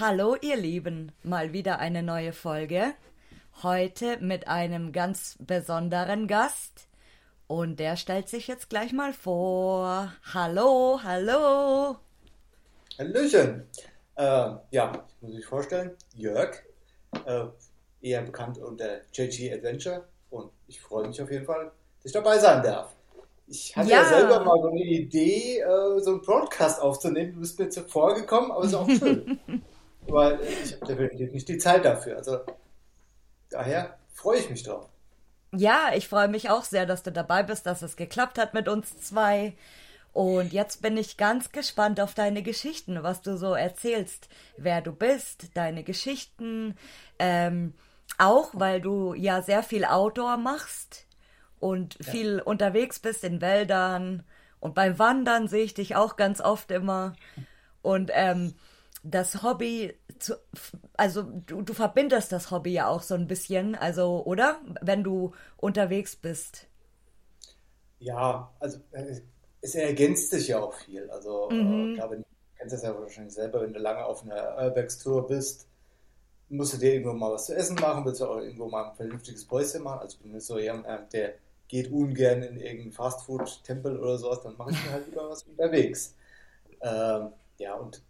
Hallo ihr Lieben, mal wieder eine neue Folge. Heute mit einem ganz besonderen Gast. Und der stellt sich jetzt gleich mal vor. Hallo, hallo. Hallöchen. Äh, ja, ich muss mich vorstellen, Jörg, äh, eher bekannt unter JG Adventure. Und ich freue mich auf jeden Fall, dass ich dabei sein darf. Ich hatte ja, ja selber mal so eine Idee, äh, so einen Broadcast aufzunehmen. Du bist mir zuvor gekommen, aber ist auch schön. weil ich habe definitiv nicht die Zeit dafür. Also daher freue ich mich drauf. Ja, ich freue mich auch sehr, dass du dabei bist, dass es geklappt hat mit uns zwei. Und jetzt bin ich ganz gespannt auf deine Geschichten, was du so erzählst, wer du bist, deine Geschichten. Ähm, auch weil du ja sehr viel Outdoor machst und ja. viel unterwegs bist in Wäldern. Und beim Wandern sehe ich dich auch ganz oft immer. Und ähm, das Hobby zu, also du, du verbindest das Hobby ja auch so ein bisschen, also, oder? Wenn du unterwegs bist. Ja, also äh, es ergänzt sich ja auch viel. Also, äh, mhm. äh, klar, wenn, du kennst das ja wahrscheinlich selber, wenn du lange auf einer Urbex-Tour bist, musst du dir irgendwo mal was zu essen machen, willst du auch irgendwo mal ein vernünftiges Päuschen machen. Also, ich bin so jemand, der geht ungern in irgendeinen Fastfood-Tempel oder sowas, dann mache ich mir halt lieber was unterwegs. Ähm, ja, und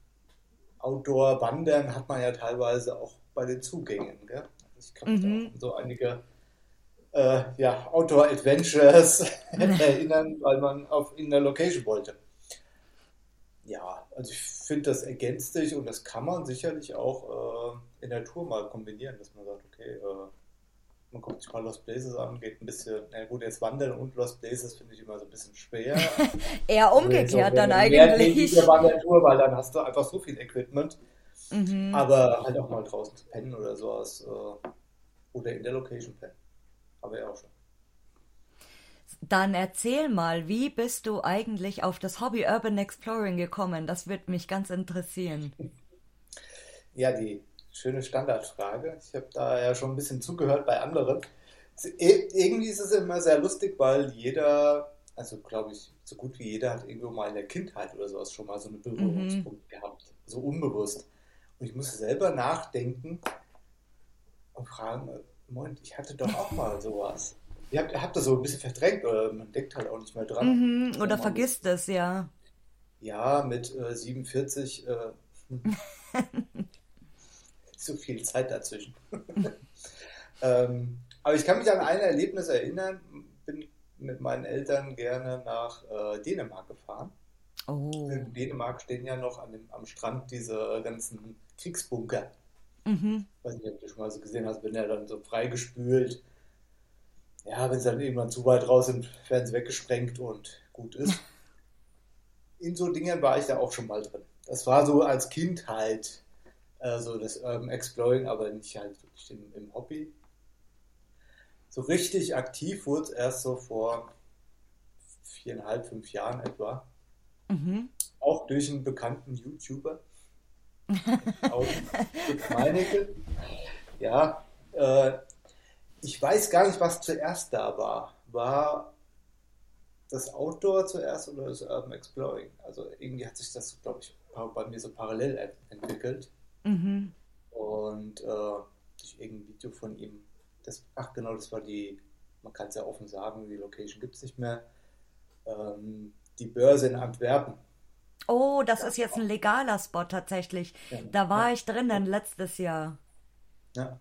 Outdoor-Wandern hat man ja teilweise auch bei den Zugängen. Gell? Ich kann mich mhm. an so einige äh, ja, Outdoor-Adventures erinnern, weil man auf in der Location wollte. Ja, also ich finde, das ergänzt sich und das kann man sicherlich auch äh, in der Tour mal kombinieren, dass man sagt, okay, äh, man guckt sich mal Lost Places an, geht ein bisschen, na gut, jetzt Wandern und Lost Places finde ich immer so ein bisschen schwer. Eher umgekehrt also, dann eigentlich. Mehr Wandertour, weil dann hast du einfach so viel Equipment. Mhm. Aber halt auch mal draußen zu pennen oder sowas. Äh, oder in der Location pennen. Aber ja auch schon. Dann erzähl mal, wie bist du eigentlich auf das Hobby Urban Exploring gekommen? Das würde mich ganz interessieren. Ja, die schöne Standardfrage. Ich habe da ja schon ein bisschen zugehört bei anderen. Irgendwie ist es immer sehr lustig, weil jeder, also glaube ich, so gut wie jeder hat irgendwo mal in der Kindheit oder sowas schon mal so einen Berührungspunkt mhm. gehabt, so unbewusst. Und ich musste selber nachdenken und fragen, Moment, ich hatte doch auch mal sowas. Ihr habt, habt das so ein bisschen verdrängt oder man denkt halt auch nicht mehr dran. Mhm, oder vergisst es, ja. Ja, mit äh, 47 äh, zu viel Zeit dazwischen. ähm, aber ich kann mich an ein Erlebnis erinnern, bin mit meinen Eltern gerne nach äh, Dänemark gefahren. Oh. In Dänemark stehen ja noch dem, am Strand diese ganzen Kriegsbunker. Mhm. Ich weiß nicht, ob du schon mal so gesehen hast, wenn er dann so freigespült. Ja, wenn sie dann irgendwann zu weit raus sind, werden sie weggesprengt und gut ist. In so Dingen war ich da auch schon mal drin. Das war so als Kind halt also das Urban Exploring, aber nicht halt wirklich im, im Hobby. So richtig aktiv wurde es erst so vor viereinhalb, fünf Jahren etwa. Mhm. Auch durch einen bekannten YouTuber. Auch Meinecke. Ja, äh, ich weiß gar nicht, was zuerst da war. War das Outdoor zuerst oder das Urban Exploring? Also irgendwie hat sich das, glaube ich, bei mir so parallel entwickelt. Mhm. Und äh, durch irgendein Video von ihm, das, ach genau, das war die, man kann es ja offen sagen, die Location gibt es nicht mehr, ähm, die Börse in Antwerpen. Oh, das ja, ist jetzt ein legaler Spot tatsächlich. Ja, da war ja. ich drinnen letztes Jahr. Ja.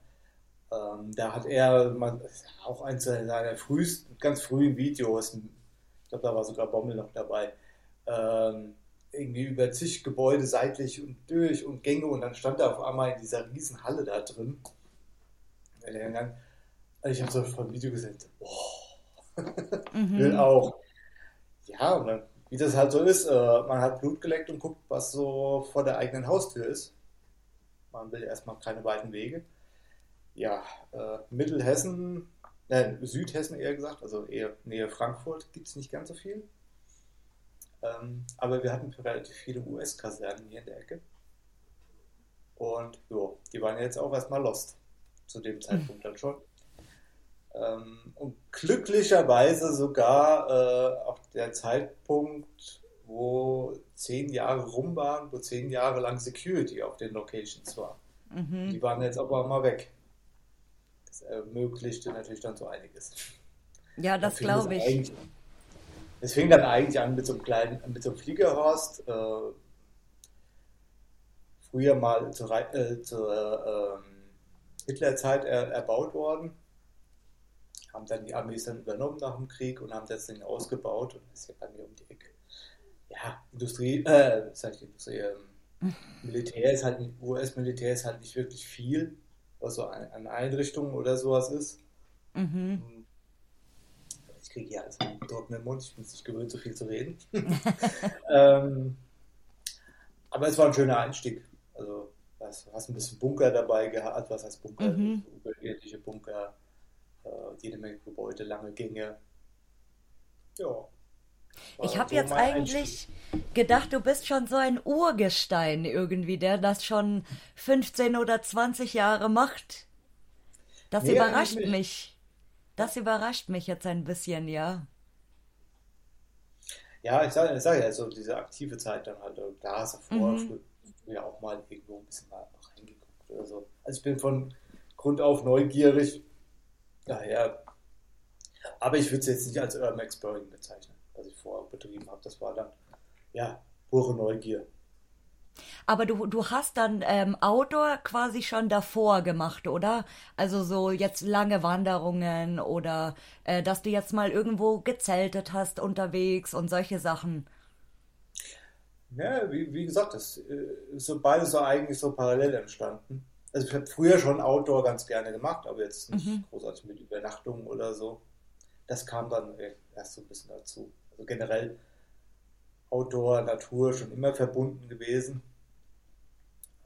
Ähm, da hat er mal, auch eins seiner frühesten, ganz frühen Videos, ich glaube, da war sogar Bommel noch dabei, ähm, irgendwie über zig Gebäude seitlich und durch und Gänge und dann stand er auf einmal in dieser riesen Halle da drin. Also ich habe so ein Video gesehen, boah, mhm. will auch. Ja, und dann, wie das halt so ist, äh, man hat Blut geleckt und guckt, was so vor der eigenen Haustür ist. Man will erstmal keine weiten Wege. Ja, äh, Mittelhessen, äh, Südhessen eher gesagt, also eher Nähe Frankfurt, gibt es nicht ganz so viel. Ähm, aber wir hatten relativ viele US-Kasernen hier in der Ecke. Und jo, die waren jetzt auch erstmal lost. Zu dem Zeitpunkt dann schon. Ähm, und glücklicherweise sogar äh, auch der Zeitpunkt, wo zehn Jahre rum waren, wo zehn Jahre lang Security auf den Locations war. Mhm. Die waren jetzt aber mal weg. Das ermöglichte natürlich dann so einiges. Ja, das glaube ich. Es fing dann eigentlich an mit so einem kleinen, mit so einem Fliegerhorst. Äh, früher mal zur, äh, zur äh, Hitlerzeit er, erbaut worden. Haben dann die Armees dann übernommen nach dem Krieg und haben das Ding ausgebaut und ist ja bei mir um die Ecke. Ja, Industrie, äh, sag ich Industrie, ähm, Militär ist halt, US-Militär ist halt nicht wirklich viel, was so an, an Einrichtungen oder sowas ist. Mhm. Ich kriege hier alles einen trockenen Mund, ich bin nicht gewöhnt, so viel zu reden. ähm, aber es war ein schöner Einstieg. Also du hast ein bisschen Bunker dabei gehabt, was heißt Bunker? Mhm. Überirdische Bunker, äh, jede Menge Gebäude, lange Gänge. Ja. Ich habe so jetzt eigentlich Einstieg. gedacht, du bist schon so ein Urgestein irgendwie, der das schon 15 oder 20 Jahre macht. Das nee, überrascht mich. Das überrascht mich jetzt ein bisschen, ja. Ja, ich sage sag ja, so diese aktive Zeit dann halt, da hast du vorher mhm mir auch mal irgendwo ein bisschen mal reingeguckt oder so. Also ich bin von Grund auf neugierig. Daher, aber ich würde es jetzt nicht als Urban Exploring bezeichnen, was ich vorher betrieben habe. Das war dann, ja, pure Neugier. Aber du, du hast dann ähm, Outdoor quasi schon davor gemacht, oder? Also so jetzt lange Wanderungen oder äh, dass du jetzt mal irgendwo gezeltet hast unterwegs und solche Sachen. Ja, wie, wie gesagt, das äh, ist so beides so eigentlich so parallel entstanden. Also ich habe früher schon Outdoor ganz gerne gemacht, aber jetzt nicht mhm. großartig mit Übernachtungen oder so. Das kam dann erst so ein bisschen dazu. Also generell Outdoor, Natur schon immer verbunden gewesen.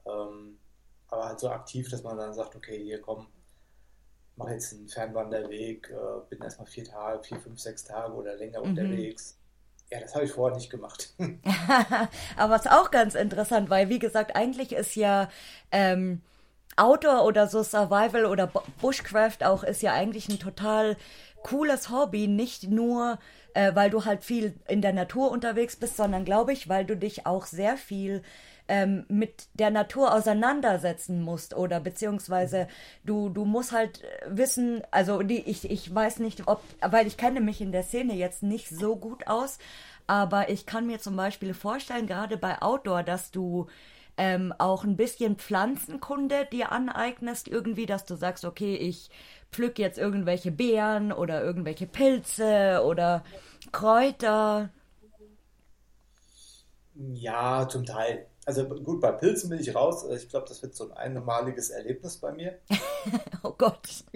Ähm, aber halt so aktiv, dass man dann sagt, okay, hier komm, mach jetzt einen Fernwanderweg, äh, bin erstmal vier Tage, vier, fünf, sechs Tage oder länger mhm. unterwegs. Ja, das habe ich vorher nicht gemacht. Aber es ist auch ganz interessant, weil wie gesagt, eigentlich ist ja ähm, Outdoor oder so Survival oder Bushcraft auch ist ja eigentlich ein total cooles Hobby, nicht nur äh, weil du halt viel in der Natur unterwegs bist, sondern glaube ich, weil du dich auch sehr viel ähm, mit der Natur auseinandersetzen musst oder beziehungsweise du, du musst halt wissen, also die, ich, ich weiß nicht, ob, weil ich kenne mich in der Szene jetzt nicht so gut aus, aber ich kann mir zum Beispiel vorstellen, gerade bei Outdoor, dass du ähm, auch ein bisschen Pflanzenkunde dir aneignest, irgendwie, dass du sagst, okay, ich pflück jetzt irgendwelche Beeren oder irgendwelche Pilze oder Kräuter. Ja, zum Teil. Also gut, bei Pilzen bin ich raus. Ich glaube, das wird so ein einmaliges Erlebnis bei mir. oh Gott.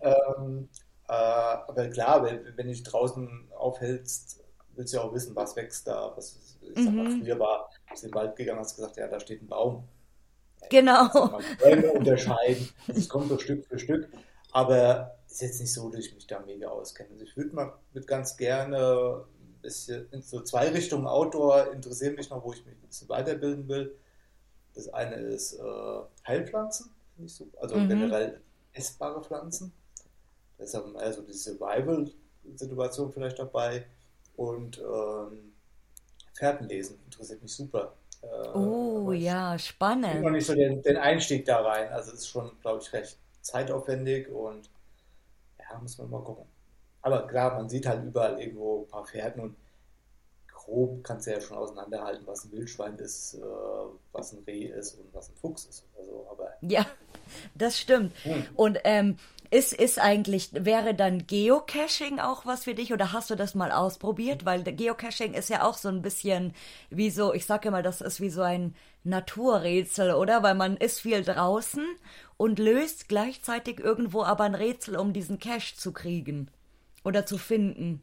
ähm, äh, aber klar, wenn, wenn ich draußen aufhältst, willst du ja auch wissen, was wächst da. Was, ich sag mal, mhm. früher war, bist in den Wald gegangen, hast gesagt, ja, da steht ein Baum. Genau. Bäume unterscheiden. Es kommt so Stück für Stück. Aber es ist jetzt nicht so, dass ich mich da mega auskenne. Also ich würde mal mit ganz gerne bisschen in so zwei Richtungen Outdoor interessieren mich noch, wo ich mich ein bisschen weiterbilden will. Das eine ist äh, Heilpflanzen, also mhm. generell essbare Pflanzen. Da ist also die Survival-Situation vielleicht dabei. Und ähm, Fährtenlesen interessiert mich super. Äh, oh ja, spannend. Ich noch nicht so den, den Einstieg da rein. Also es ist schon, glaube ich, recht zeitaufwendig und ja, muss man mal gucken. Aber klar, man sieht halt überall irgendwo ein paar Pferden und grob kannst du ja schon auseinanderhalten, was ein Wildschwein ist, äh, was ein Reh ist und was ein Fuchs ist oder so. Aber ja, das stimmt. Hm. Und ähm, ist, ist eigentlich, wäre dann Geocaching auch was für dich oder hast du das mal ausprobiert? Weil Geocaching ist ja auch so ein bisschen wie so, ich sage immer, das ist wie so ein Naturrätsel, oder? Weil man ist viel draußen und löst gleichzeitig irgendwo aber ein Rätsel, um diesen Cache zu kriegen oder zu finden.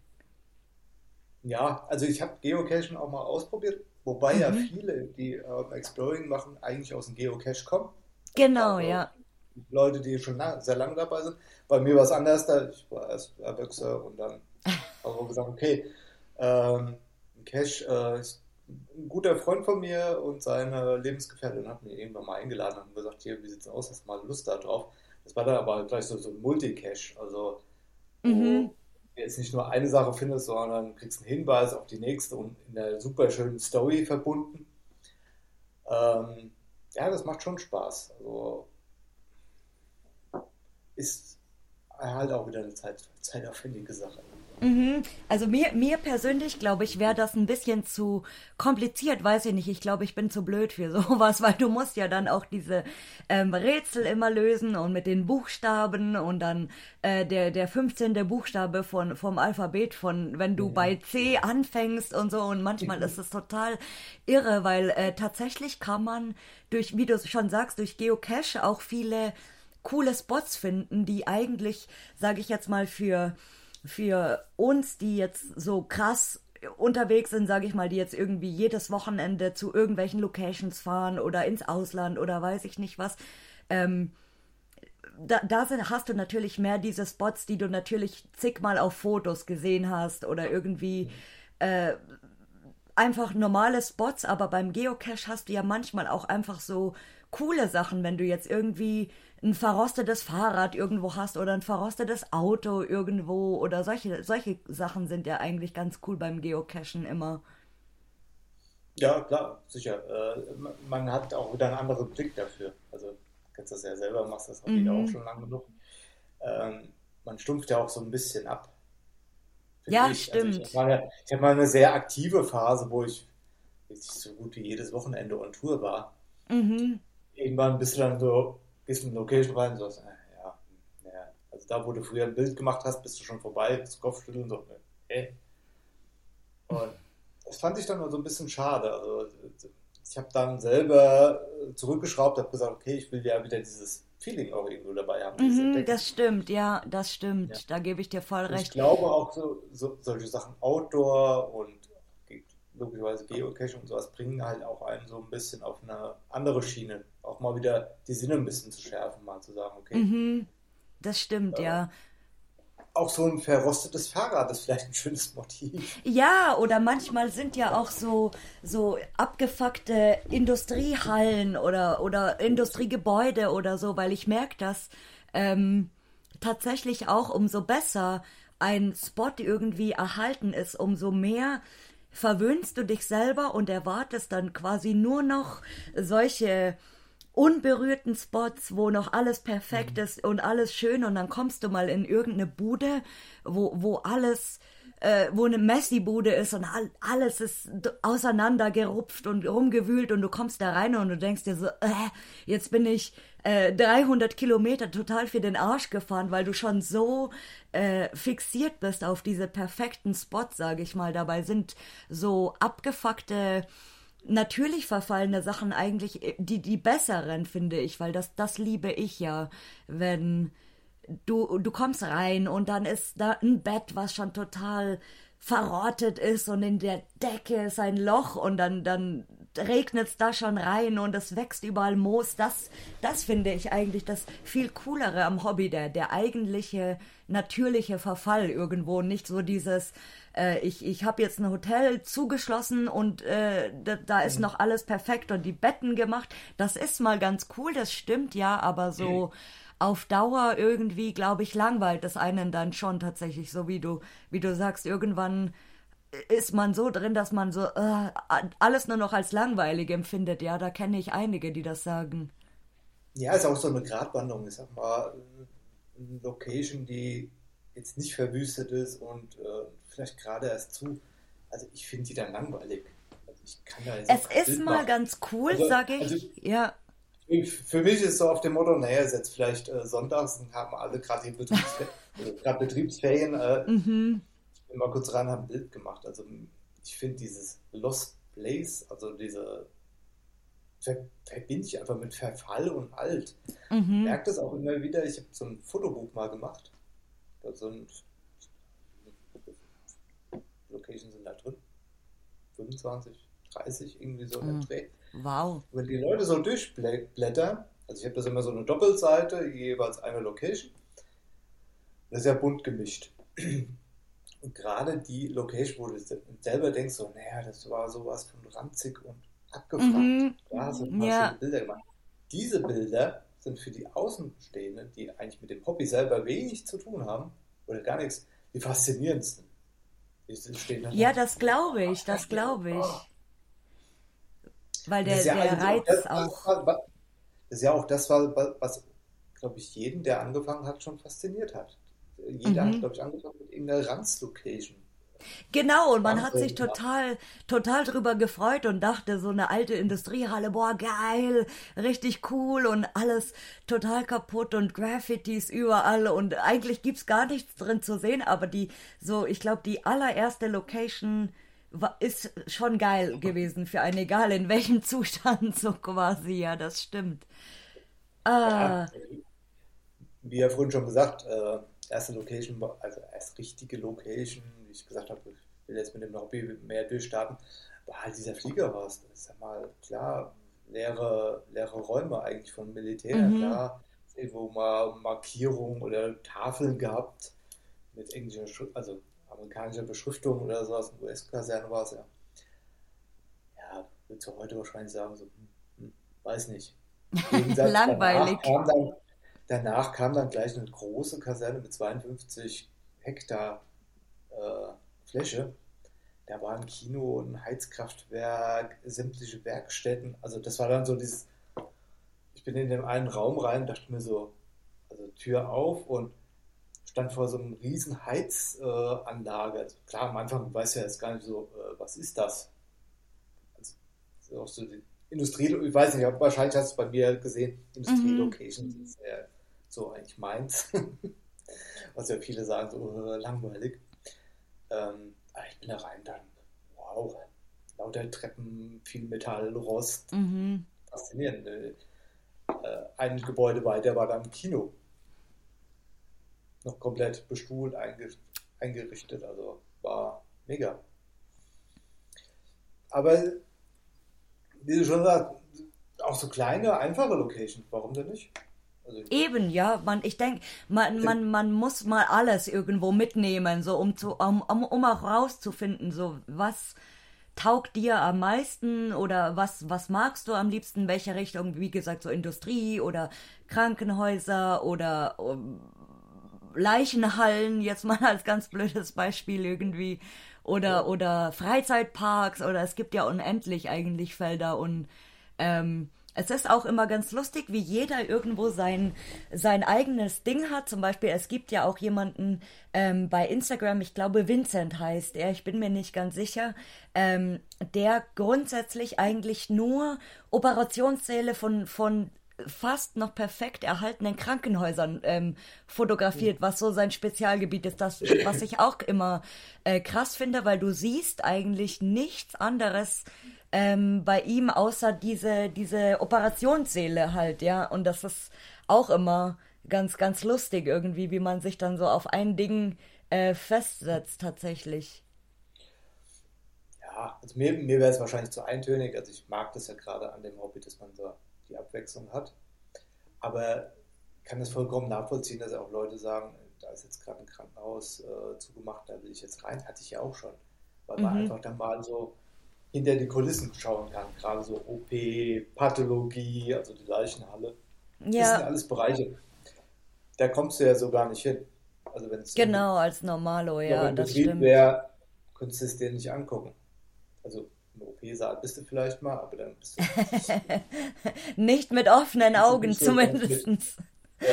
Ja, also ich habe Geocaching auch mal ausprobiert, wobei mhm. ja viele, die äh, Exploring machen, eigentlich aus dem Geocache kommen. Genau, also, ja. Leute, die schon lang, sehr lange dabei sind. Bei mir war es anders, da ich war erst Airboxer und dann habe ich gesagt, okay, Ähm, Cash äh, ist ein guter Freund von mir und seine Lebensgefährtin hat mich irgendwann mal eingeladen und gesagt, hier, wie sieht's aus, hast du mal Lust da drauf? Das war dann aber gleich so, so ein Multicache, also mhm. wo jetzt nicht nur eine Sache findest, sondern kriegst einen Hinweis auf die nächste und in einer super schönen Story verbunden. Ähm, ja, das macht schon Spaß. Also ist halt auch wieder eine Zeit, zeitaufwendige Sache. Mhm. Also mir, mir persönlich, glaube ich, wäre das ein bisschen zu kompliziert, weiß ich nicht. Ich glaube, ich bin zu blöd für sowas, weil du musst ja dann auch diese ähm, Rätsel immer lösen und mit den Buchstaben und dann äh, der, der 15. Buchstabe von, vom Alphabet von, wenn du mhm. bei C anfängst und so und manchmal mhm. ist es total irre, weil äh, tatsächlich kann man durch, wie du schon sagst, durch Geocache auch viele coole Spots finden, die eigentlich, sage ich jetzt mal, für für uns, die jetzt so krass unterwegs sind, sage ich mal, die jetzt irgendwie jedes Wochenende zu irgendwelchen Locations fahren oder ins Ausland oder weiß ich nicht was, ähm, da, da sind, hast du natürlich mehr diese Spots, die du natürlich zigmal auf Fotos gesehen hast oder irgendwie äh, einfach normale Spots, aber beim Geocache hast du ja manchmal auch einfach so coole Sachen, wenn du jetzt irgendwie ein verrostetes Fahrrad irgendwo hast oder ein verrostetes Auto irgendwo oder solche, solche Sachen sind ja eigentlich ganz cool beim Geocachen immer. Ja, klar, sicher. Äh, man hat auch wieder einen anderen Blick dafür. Also, du kennst das ja selber, machst das auch mhm. auch schon lange genug. Ähm, man stumpft ja auch so ein bisschen ab. Ja, ich. stimmt. Also ich habe mal, eine sehr aktive Phase, wo ich so gut wie jedes Wochenende on Tour war. Mhm. Irgendwann bist du dann so, gehst in eine Location rein und sagst, äh, ja, ja, also da, wo du früher ein Bild gemacht hast, bist du schon vorbei, das Kopfschütteln so, äh. Und das fand ich dann so ein bisschen schade. Also ich habe dann selber zurückgeschraubt, habe gesagt, okay, ich will ja wieder dieses Feeling auch irgendwo dabei haben. Mhm, das stimmt, ja, das stimmt. Ja. Da gebe ich dir voll recht. Ich glaube auch so, so, solche Sachen Outdoor und logischerweise Geocaching und sowas bringen halt auch einen so ein bisschen auf eine andere Schiene. Auch mal wieder die Sinne ein bisschen zu schärfen, mal zu sagen, okay. Mhm, das stimmt, äh, ja. Auch so ein verrostetes Fahrrad ist vielleicht ein schönes Motiv. Ja, oder manchmal sind ja auch so, so abgefuckte Industriehallen oder, oder Industriegebäude oder so, weil ich merke das ähm, tatsächlich auch, umso besser ein Spot irgendwie erhalten ist, umso mehr verwöhnst du dich selber und erwartest dann quasi nur noch solche unberührten Spots, wo noch alles perfekt mhm. ist und alles schön und dann kommst du mal in irgendeine Bude, wo, wo alles äh, wo eine Messi-Bude ist und all, alles ist auseinandergerupft und rumgewühlt und du kommst da rein und du denkst dir so, äh, jetzt bin ich äh, 300 Kilometer total für den Arsch gefahren, weil du schon so äh, fixiert bist auf diese perfekten Spots, sage ich mal. Dabei sind so abgefuckte natürlich verfallene Sachen eigentlich äh, die die besseren finde ich, weil das das liebe ich ja, wenn du, du kommst rein und dann ist da ein Bett, was schon total verrottet ist und in der Decke ist ein Loch und dann, dann regnet es da schon rein und es wächst überall Moos. Das, das finde ich eigentlich das viel coolere am Hobby, der, der eigentliche natürliche Verfall irgendwo, nicht so dieses, äh, ich, ich habe jetzt ein Hotel zugeschlossen und äh, da, da, ist mhm. noch alles perfekt und die Betten gemacht. Das ist mal ganz cool, das stimmt ja, aber so. Mhm auf Dauer irgendwie, glaube ich, langweilt es einen dann schon tatsächlich, so wie du, wie du sagst, irgendwann ist man so drin, dass man so äh, alles nur noch als langweilig empfindet. Ja, da kenne ich einige, die das sagen. Ja, ist auch so eine Gratwanderung. Ich sag mal, eine Location, die jetzt nicht verwüstet ist und äh, vielleicht gerade erst zu. Also ich finde die dann langweilig. Also ich kann da jetzt es ist mal machen. ganz cool, also, sage ich. Also, ja. Für mich ist so auf dem Motto, naja, ist jetzt vielleicht äh, sonntags und haben alle gerade Betriebsferien, also Betriebsferien äh, mhm. mal kurz rein, haben ein Bild gemacht. Also ich finde dieses Lost Place, also diese verbinde ich einfach mit Verfall und alt. Mhm. Ich merke das auch immer wieder. Ich habe so ein Fotobuch mal gemacht. Da ein Locations sind da drin. 25, 30, irgendwie so mhm. Dreh. Wow. Wenn die Leute so durchblättern, also ich habe das immer so eine Doppelseite, jeweils eine Location. Das ist ja bunt gemischt. Und gerade die Location, wo du selber denkst, so, naja, das war sowas von ranzig und abgefragt. Mhm. Da sind ja. Bilder gemacht. Diese Bilder sind für die Außenstehenden, die eigentlich mit dem Hobby selber wenig zu tun haben oder gar nichts, die faszinierendsten. ja, das glaube ich, das glaube ich. Weil der, ja der Reiz das, auch. Das ist ja auch das, was, glaube ich, jeden, der angefangen hat, schon fasziniert hat. Jeder mhm. hat, glaube ich, angefangen mit irgendeiner Ranz-Location. Genau, und man hat sich total, total drüber gefreut und dachte, so eine alte Industriehalle, boah, geil, richtig cool und alles total kaputt und Graffitis überall und eigentlich gibt's gar nichts drin zu sehen, aber die, so, ich glaube, die allererste Location war, ist schon geil gewesen für einen, egal in welchem Zustand, so quasi, ja, das stimmt. Ah. Ja, wie ja vorhin schon gesagt, äh, erste Location, also erst richtige Location, wie ich gesagt habe, ich will jetzt mit dem Hobby mehr durchstarten, war halt dieser Fliegerrost. Das ist ja mal klar, leere, leere Räume eigentlich von Militär, mhm. klar, irgendwo mal Markierungen oder Tafeln gehabt mit englischer, also amerikanischer Beschriftung oder sowas, in US-Kaserne war es ja. Ja, würdest du heute wahrscheinlich sagen, so, hm, hm, weiß nicht. Langweilig. Danach kam, dann, danach kam dann gleich eine große Kaserne mit 52 Hektar äh, Fläche. Da war ein Kino, ein Heizkraftwerk, sämtliche Werkstätten. Also das war dann so dieses, ich bin in den einen Raum rein, dachte mir so, also Tür auf und stand vor so einem riesen Heizanlage. Also klar, am Anfang weiß ja jetzt gar nicht so, äh, was ist das? Also, das ist auch so die Industrie, ich weiß nicht, wahrscheinlich hast du es bei mir gesehen, Industrie-Locations mhm. ist ja so eigentlich meins. was ja viele sagen, so äh, langweilig. Ähm, ich bin da rein, dann, wow, lauter Treppen, viel Metall, Rost. Mhm. Faszinierend. Äh, ein Gebäude weiter war dann Kino. Noch komplett bestuhlt, eingerichtet, also war mega. Aber wie du schon sagst, auch so kleine, einfache Locations, warum denn nicht? Also Eben, ja, man, ich denke, man, man, man muss mal alles irgendwo mitnehmen, so um zu, um, um, auch rauszufinden, so was taugt dir am meisten oder was, was magst du am liebsten, welche Richtung, wie gesagt, so Industrie oder Krankenhäuser oder um, Leichenhallen, jetzt mal als ganz blödes Beispiel irgendwie, oder, oder Freizeitparks, oder es gibt ja unendlich eigentlich Felder und ähm, es ist auch immer ganz lustig, wie jeder irgendwo sein, sein eigenes Ding hat. Zum Beispiel, es gibt ja auch jemanden ähm, bei Instagram, ich glaube Vincent heißt er, ich bin mir nicht ganz sicher, ähm, der grundsätzlich eigentlich nur Operationssäle von, von fast noch perfekt erhaltenen Krankenhäusern ähm, fotografiert, was so sein Spezialgebiet ist. Das, was ich auch immer äh, krass finde, weil du siehst eigentlich nichts anderes ähm, bei ihm, außer diese, diese Operationssäle halt, ja. Und das ist auch immer ganz, ganz lustig irgendwie, wie man sich dann so auf ein Ding äh, festsetzt tatsächlich. Ja, also mir, mir wäre es wahrscheinlich zu eintönig. Also ich mag das ja gerade an dem Hobby, dass man so die Abwechslung hat. Aber ich kann das vollkommen nachvollziehen, dass auch Leute sagen, da ist jetzt gerade ein Krankenhaus äh, zugemacht, da will ich jetzt rein. Hatte ich ja auch schon. Weil man mhm. einfach dann mal so hinter die Kulissen schauen kann. Gerade so OP, Pathologie, also die Leichenhalle. Ja. Das sind alles Bereiche. Da kommst du ja so gar nicht hin. Also wenn's genau, als Normalo, ja, das Betrieb stimmt. Wär, könntest du es dir nicht angucken. Also im OP-Saal bist du vielleicht mal, aber dann bist du nicht mit offenen Augen zumindest. Ja.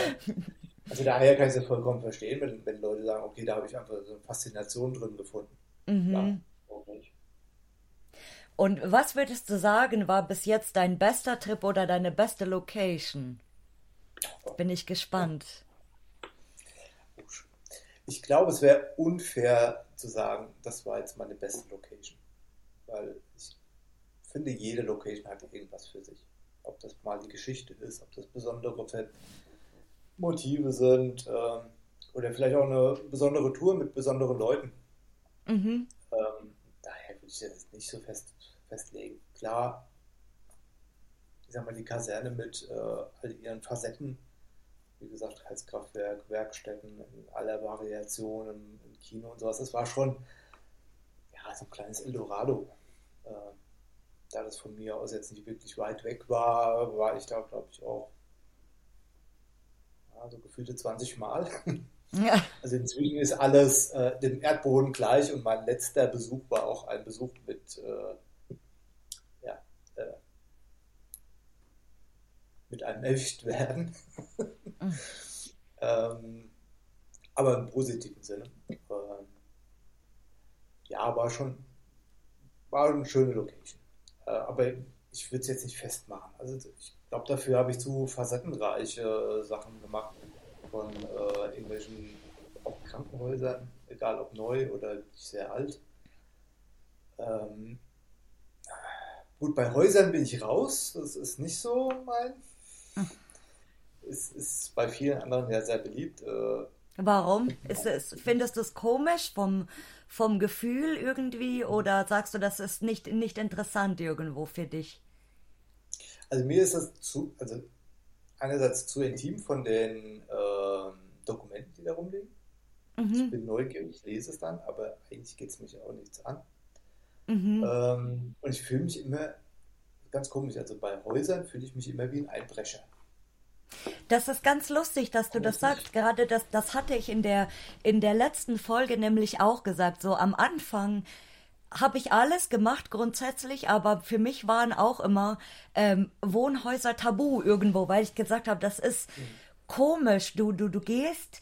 Also daher kann ich es vollkommen verstehen, wenn, wenn Leute sagen, okay, da habe ich einfach so eine Faszination drin gefunden. Mhm. Ja, auch nicht. Und was würdest du sagen, war bis jetzt dein bester Trip oder deine beste Location? Bin ich gespannt. Ich glaube, es wäre unfair zu sagen, das war jetzt meine beste Location. Weil ich finde, jede Location hat irgendwas für sich. Ob das mal die Geschichte ist, ob das besondere Motive sind ähm, oder vielleicht auch eine besondere Tour mit besonderen Leuten. Mhm. Ähm, würde ich das nicht so fest festlegen. Klar, ich sag mal, die Kaserne mit äh, all ihren Facetten wie gesagt, Heizkraftwerk, Werkstätten in aller Variationen, im Kino und sowas. Das war schon ja, so ein kleines Eldorado. Äh, da das von mir aus jetzt nicht wirklich weit weg war, war ich da, glaube ich, auch ja, so gefühlte 20 Mal. Ja. Also inzwischen ist alles äh, dem Erdboden gleich und mein letzter Besuch war auch ein Besuch mit, äh, ja, äh, mit einem Elchtwerden. Ähm, aber im positiven Sinne. Ähm, ja, war schon, war eine schöne Location. Äh, aber ich würde es jetzt nicht festmachen. Also ich glaube, dafür habe ich zu facettenreiche Sachen gemacht von äh, irgendwelchen auch Krankenhäusern, egal ob neu oder sehr alt. Ähm, gut, bei Häusern bin ich raus, das ist nicht so mein. Hm. Es ist bei vielen anderen ja sehr beliebt. Äh, Warum? Ist es, findest du es komisch vom, vom Gefühl irgendwie oder sagst du, das ist nicht, nicht interessant irgendwo für dich? Also mir ist das zu, also einerseits zu intim von den äh, Dokumenten, die da rumliegen. Mhm. Ich bin neugierig, ich lese es dann, aber eigentlich geht es mich auch nichts an. Mhm. Ähm, und ich fühle mich immer ganz komisch, also bei Häusern fühle ich mich immer wie ein Einbrecher. Das ist ganz lustig, dass du das sagst. Gerade das, das hatte ich in der, in der letzten Folge nämlich auch gesagt. So am Anfang habe ich alles gemacht grundsätzlich, aber für mich waren auch immer ähm, Wohnhäuser tabu irgendwo, weil ich gesagt habe, das ist mhm. komisch. Du, du, du gehst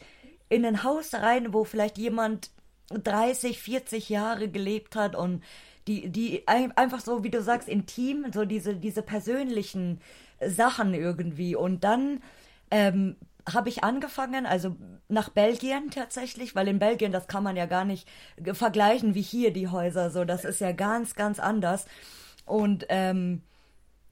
in ein Haus rein, wo vielleicht jemand 30, 40 Jahre gelebt hat und die, die einfach so, wie du sagst, intim, so diese, diese persönlichen Sachen irgendwie. Und dann ähm, habe ich angefangen, also nach Belgien tatsächlich, weil in Belgien, das kann man ja gar nicht vergleichen wie hier die Häuser, so, das ist ja ganz, ganz anders. Und ähm,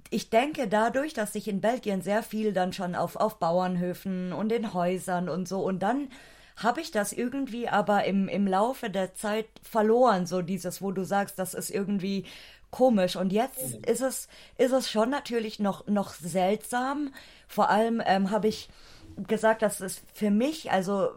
ich denke dadurch, dass ich in Belgien sehr viel dann schon auf, auf Bauernhöfen und in Häusern und so und dann habe ich das irgendwie aber im, im Laufe der Zeit verloren, so dieses, wo du sagst, das ist irgendwie komisch. Und jetzt ist es, ist es schon natürlich noch, noch seltsam. Vor allem ähm, habe ich gesagt, dass es für mich, also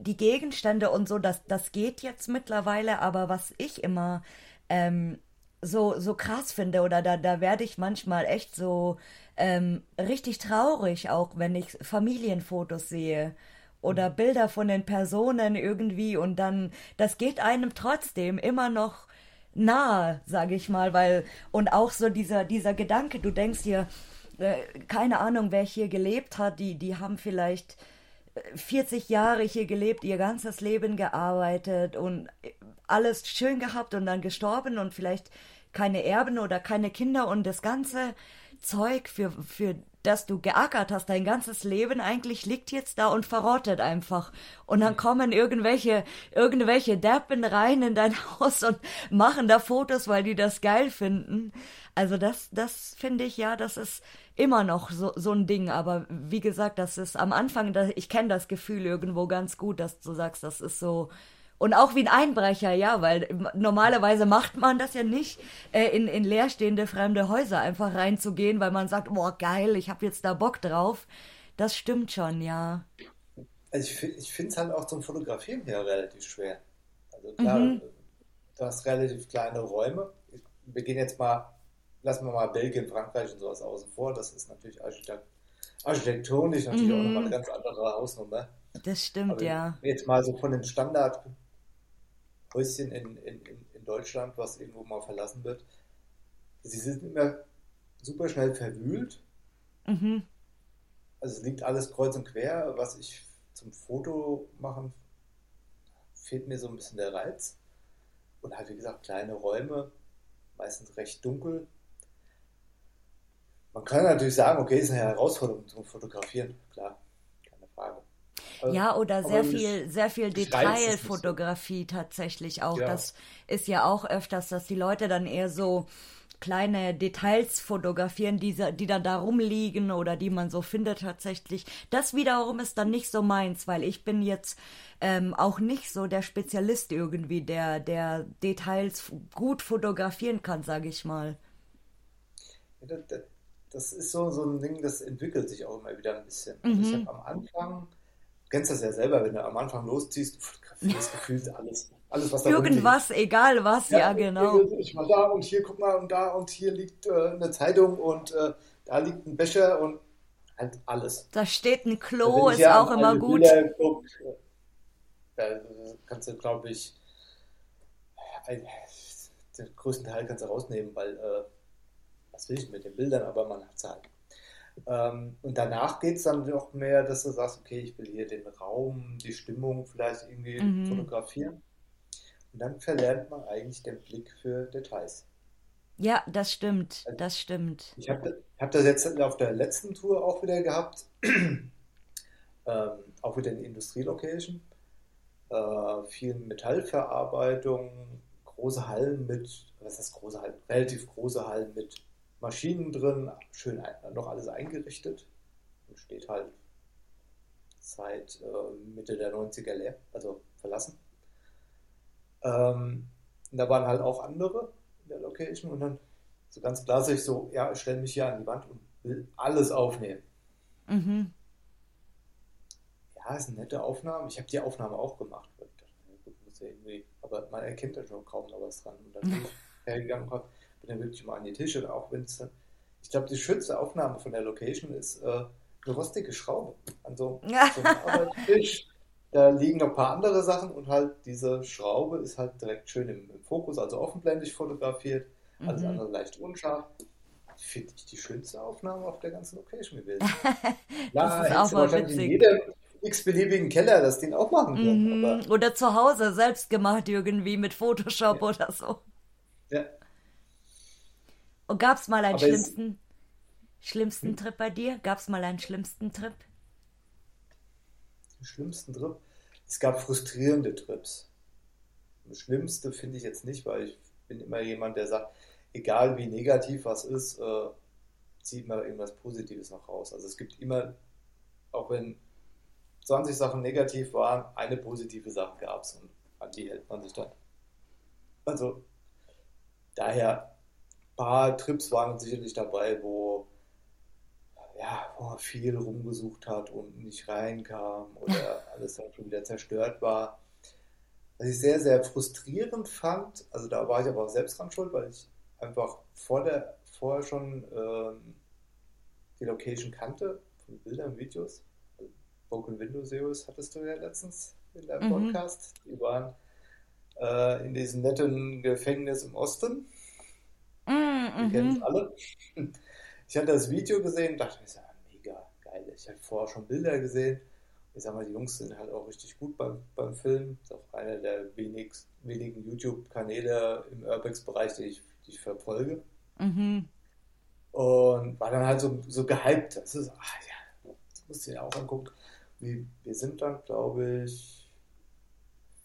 die Gegenstände und so, das, das geht jetzt mittlerweile, aber was ich immer ähm, so, so krass finde, oder da, da werde ich manchmal echt so ähm, richtig traurig, auch wenn ich Familienfotos sehe oder Bilder von den Personen irgendwie und dann, das geht einem trotzdem immer noch nahe, sage ich mal, weil, und auch so dieser, dieser Gedanke, du denkst dir, keine Ahnung, wer hier gelebt hat, die, die haben vielleicht 40 äh, Jahre hier gelebt, ihr ganzes Leben gearbeitet und äh, alles schön gehabt und dann gestorben und vielleicht keine Erben oder keine Kinder und das ganze Zeug für, für das du geackert hast, dein ganzes Leben eigentlich liegt jetzt da und verrottet einfach. Und dann kommen irgendwelche, irgendwelche Deppen rein in dein Haus und machen da Fotos, weil die das geil finden. Also das, das finde ich ja, das ist immer noch so, so ein Ding. Aber wie gesagt, das ist am Anfang, ich kenne das Gefühl irgendwo ganz gut, dass du sagst, das ist so, und auch wie ein Einbrecher, ja, weil normalerweise macht man das ja nicht, äh, in, in leerstehende fremde Häuser einfach reinzugehen, weil man sagt, boah, geil, ich habe jetzt da Bock drauf. Das stimmt schon, ja. Also ich, ich finde es halt auch zum Fotografieren her relativ schwer. Also klar, mhm. du hast relativ kleine Räume. Wir gehen jetzt mal, lassen wir mal Belgien, Frankreich und sowas außen vor. Das ist natürlich architekt architektonisch natürlich mhm. auch nochmal eine ganz andere Hausnummer. Das stimmt, Aber ja. Jetzt mal so von dem Standard Häuschen in, in, in Deutschland, was irgendwo mal verlassen wird, sie sind immer super schnell verwühlt. Mhm. Also es liegt alles kreuz und quer. Was ich zum Foto machen, fehlt mir so ein bisschen der Reiz. Und halt, wie gesagt, kleine Räume, meistens recht dunkel. Man kann natürlich sagen, okay, ist eine Herausforderung zum Fotografieren, klar, keine Frage. Also, ja, oder sehr viel, sehr viel Detailfotografie tatsächlich auch. Ja. Das ist ja auch öfters, dass die Leute dann eher so kleine Details fotografieren, die, die dann da rumliegen oder die man so findet tatsächlich. Das wiederum ist dann nicht so meins, weil ich bin jetzt ähm, auch nicht so der Spezialist irgendwie, der, der Details gut fotografieren kann, sage ich mal. Das, ist so, so ein Ding, das entwickelt sich auch immer wieder ein bisschen. Also ich Mhm. habe am Anfang, kennst das ja selber, wenn du am Anfang losziehst, du fotografierst gefühlt alles, alles, was da rumliegt. Irgendwas, egal was, ja, Ja, genau. ich mal da und hier, guck mal, und da und hier liegt äh, eine Zeitung und äh, da liegt ein Becher und halt alles. Da steht ein Klo, ist auch immer gut. Guck, äh, da kannst du, glaube ich, ein, den größten Teil kannst du rausnehmen, weil äh, was will ich mit den Bildern, aber man hat es halt. Ähm, und danach geht es dann noch mehr, dass du sagst, okay, ich will hier den Raum, die Stimmung vielleicht irgendwie Mhm. fotografieren. Und dann verlernt man eigentlich den Blick für Details. Ja, das stimmt, Also das stimmt. ich habe hab das jetzt auf der letzten Tour auch wieder gehabt, ähm, auch wieder eine Industrielocation, äh, viel Metallverarbeitung, große Hallen mit, was heißt große Hallen, relativ große Hallen mit Maschinen drin, schön noch alles eingerichtet und steht halt seit äh, Mitte der 90er leer, also verlassen. Ähm, da waren halt auch andere in der Location und dann so ganz klassisch so, ja, ich stelle mich hier an die Wand und will alles aufnehmen. Mhm. Ja, ist eine nette Aufnahme. Ich habe die Aufnahme auch gemacht. ich dachte, gut, muss ja irgendwie, aber man erkennt da schon kaum noch was dran. Und dann bin ich hergegangen und bin dann wirklich mal an die Tische. Und auch wenn es dann, ich glaube, die schönste Aufnahme von der Location ist äh, eine rostige Schraube an so, so einem Arbeitstisch. Da liegen noch ein paar andere Sachen und halt diese Schraube ist halt direkt schön im, im Fokus, also offenblendig fotografiert. Alles Mhm. andere leicht unscharf. Finde ich die schönste Aufnahme auf der ganzen Location gewesen. Das Ja, ist auch mal wahrscheinlich in witzig. jedem x-beliebigen Keller das Ding auch machen können, Mhm. Oder zu Hause selbst gemacht irgendwie mit Photoshop ja, oder so. ja. Und gab's mal einen Aber es, schlimmsten, schlimmsten hm, Trip bei dir? Gab's mal einen schlimmsten Trip? den schlimmsten Trip, es gab frustrierende Trips. Das Schlimmste finde ich jetzt nicht, weil ich bin immer jemand, der sagt, egal wie negativ was ist, äh, zieht mal irgendwas Positives noch raus. Also es gibt immer, auch wenn 20 Sachen negativ waren, eine positive Sache gab es und an die hält man sich dann. Also daher, paar Trips waren sicherlich dabei, wo, ja, wo man viel rumgesucht hat und nicht reinkam oder alles dann schon wieder zerstört war. Was ich sehr, sehr frustrierend fand, also da war ich aber auch selbst dran schuld, weil ich einfach vor der, vorher schon ähm, die Location kannte, von Bildern, Videos. Also Broken Window Zeros hattest du ja letztens in deinem Mhm. Podcast. Die waren äh, in diesem netten Gefängnis im Osten. Wir kennen es Mhm. alle. Ich hatte das Video gesehen und dachte mir, so, mega geil. Ich hatte vorher schon Bilder gesehen. Ich sag mal, die Jungs sind halt auch richtig gut beim, beim Film. Das ist auch einer der wenig, wenigen YouTube-Kanäle im Urbex-Bereich, die ich, die ich verfolge. Mhm. Und war dann halt so, so gehypt. Das ist, ah ja, das musst du dir auch angucken. Wir, wir sind dann, glaube ich,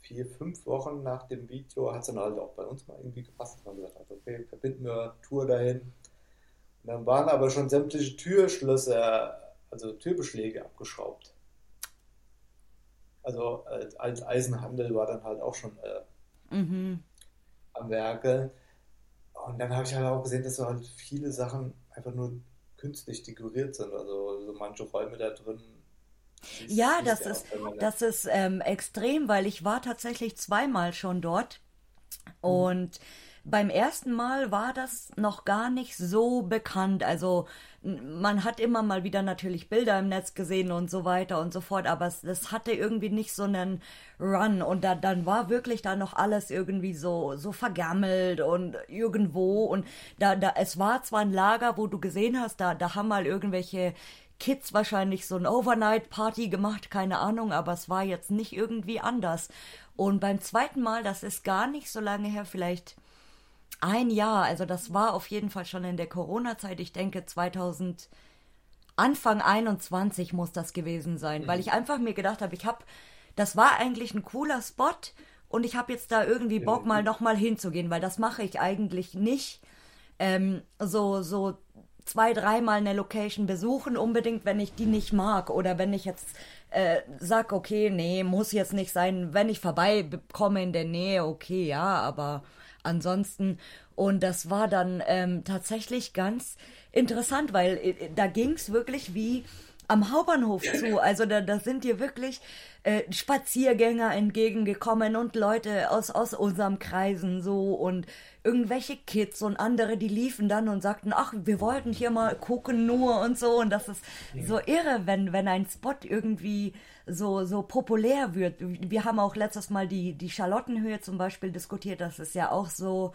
vier, fünf Wochen nach dem Video, hat es dann halt auch bei uns mal irgendwie gepasst, man gesagt hat, okay, verbinden wir Tour dahin. Und dann waren aber schon sämtliche Türschlösser, also Türbeschläge abgeschraubt. Also äh, als Eisenhandel war dann halt auch schon äh, Mhm. am Werkeln. Und dann habe ich halt auch gesehen, dass so halt viele Sachen einfach nur künstlich dekoriert sind. Also so manche Räume da drin siehst, Ja, siehst das ist, das ist ähm, extrem, weil ich war tatsächlich zweimal schon dort Mhm. und beim ersten Mal war das noch gar nicht so bekannt. Also man hat immer mal wieder natürlich Bilder im Netz gesehen und so weiter und so fort, aber es, das hatte irgendwie nicht so einen Run und da, dann war wirklich da noch alles irgendwie so, so vergammelt und irgendwo und da, da, es war zwar ein Lager, wo du gesehen hast, da, da haben mal irgendwelche Kids wahrscheinlich so ein Overnight-Party gemacht, keine Ahnung, aber es war jetzt nicht irgendwie anders. Und beim zweiten Mal, das ist gar nicht so lange her, vielleicht ein Jahr, also das war auf jeden Fall schon in der Corona-Zeit, ich denke 2000, Anfang 21 muss das gewesen sein, weil Mhm. ich einfach mir gedacht habe, ich habe, das war eigentlich ein cooler Spot und ich habe jetzt da irgendwie Bock mal nochmal hinzugehen, weil das mache ich eigentlich nicht ähm, so, so zwei, dreimal eine Location besuchen, unbedingt, wenn ich die nicht mag oder wenn ich jetzt äh, sag, okay, nee, muss jetzt nicht sein, wenn ich vorbeikomme in der Nähe, okay, ja, aber ansonsten. Und das war dann ähm, tatsächlich ganz interessant, weil äh, da ging es wirklich wie am Hauptbahnhof zu. Also da, da sind dir wirklich äh, Spaziergänger entgegengekommen und Leute aus, aus unserem Kreisen so und irgendwelche Kids und andere, die liefen dann und sagten, ach, wir wollten hier mal gucken nur und so. Und das ist so irre, wenn, wenn ein Spot irgendwie so, so populär wird. Wir haben auch letztes Mal die, die Charlottenhöhe zum Beispiel diskutiert. Das ist ja auch so,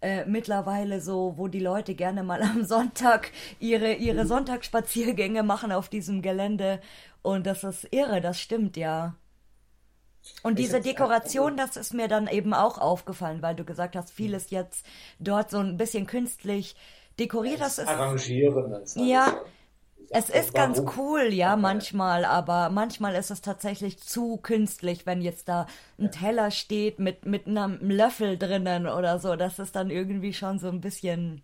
äh, mittlerweile so, wo die Leute gerne mal am Sonntag ihre, ihre Sonntagsspaziergänge machen auf diesem Gelände. Und das ist irre, das stimmt ja. Und diese Dekoration, das ist mir dann eben auch aufgefallen, weil du gesagt hast, vieles jetzt dort so ein bisschen künstlich dekoriert. Das, ist Arrangieren. Das ja, es ist ganz cool, ja, manchmal, aber manchmal ist es tatsächlich zu künstlich, wenn jetzt da ein Teller steht mit, mit einem Löffel drinnen oder so. Das ist dann irgendwie schon so ein bisschen.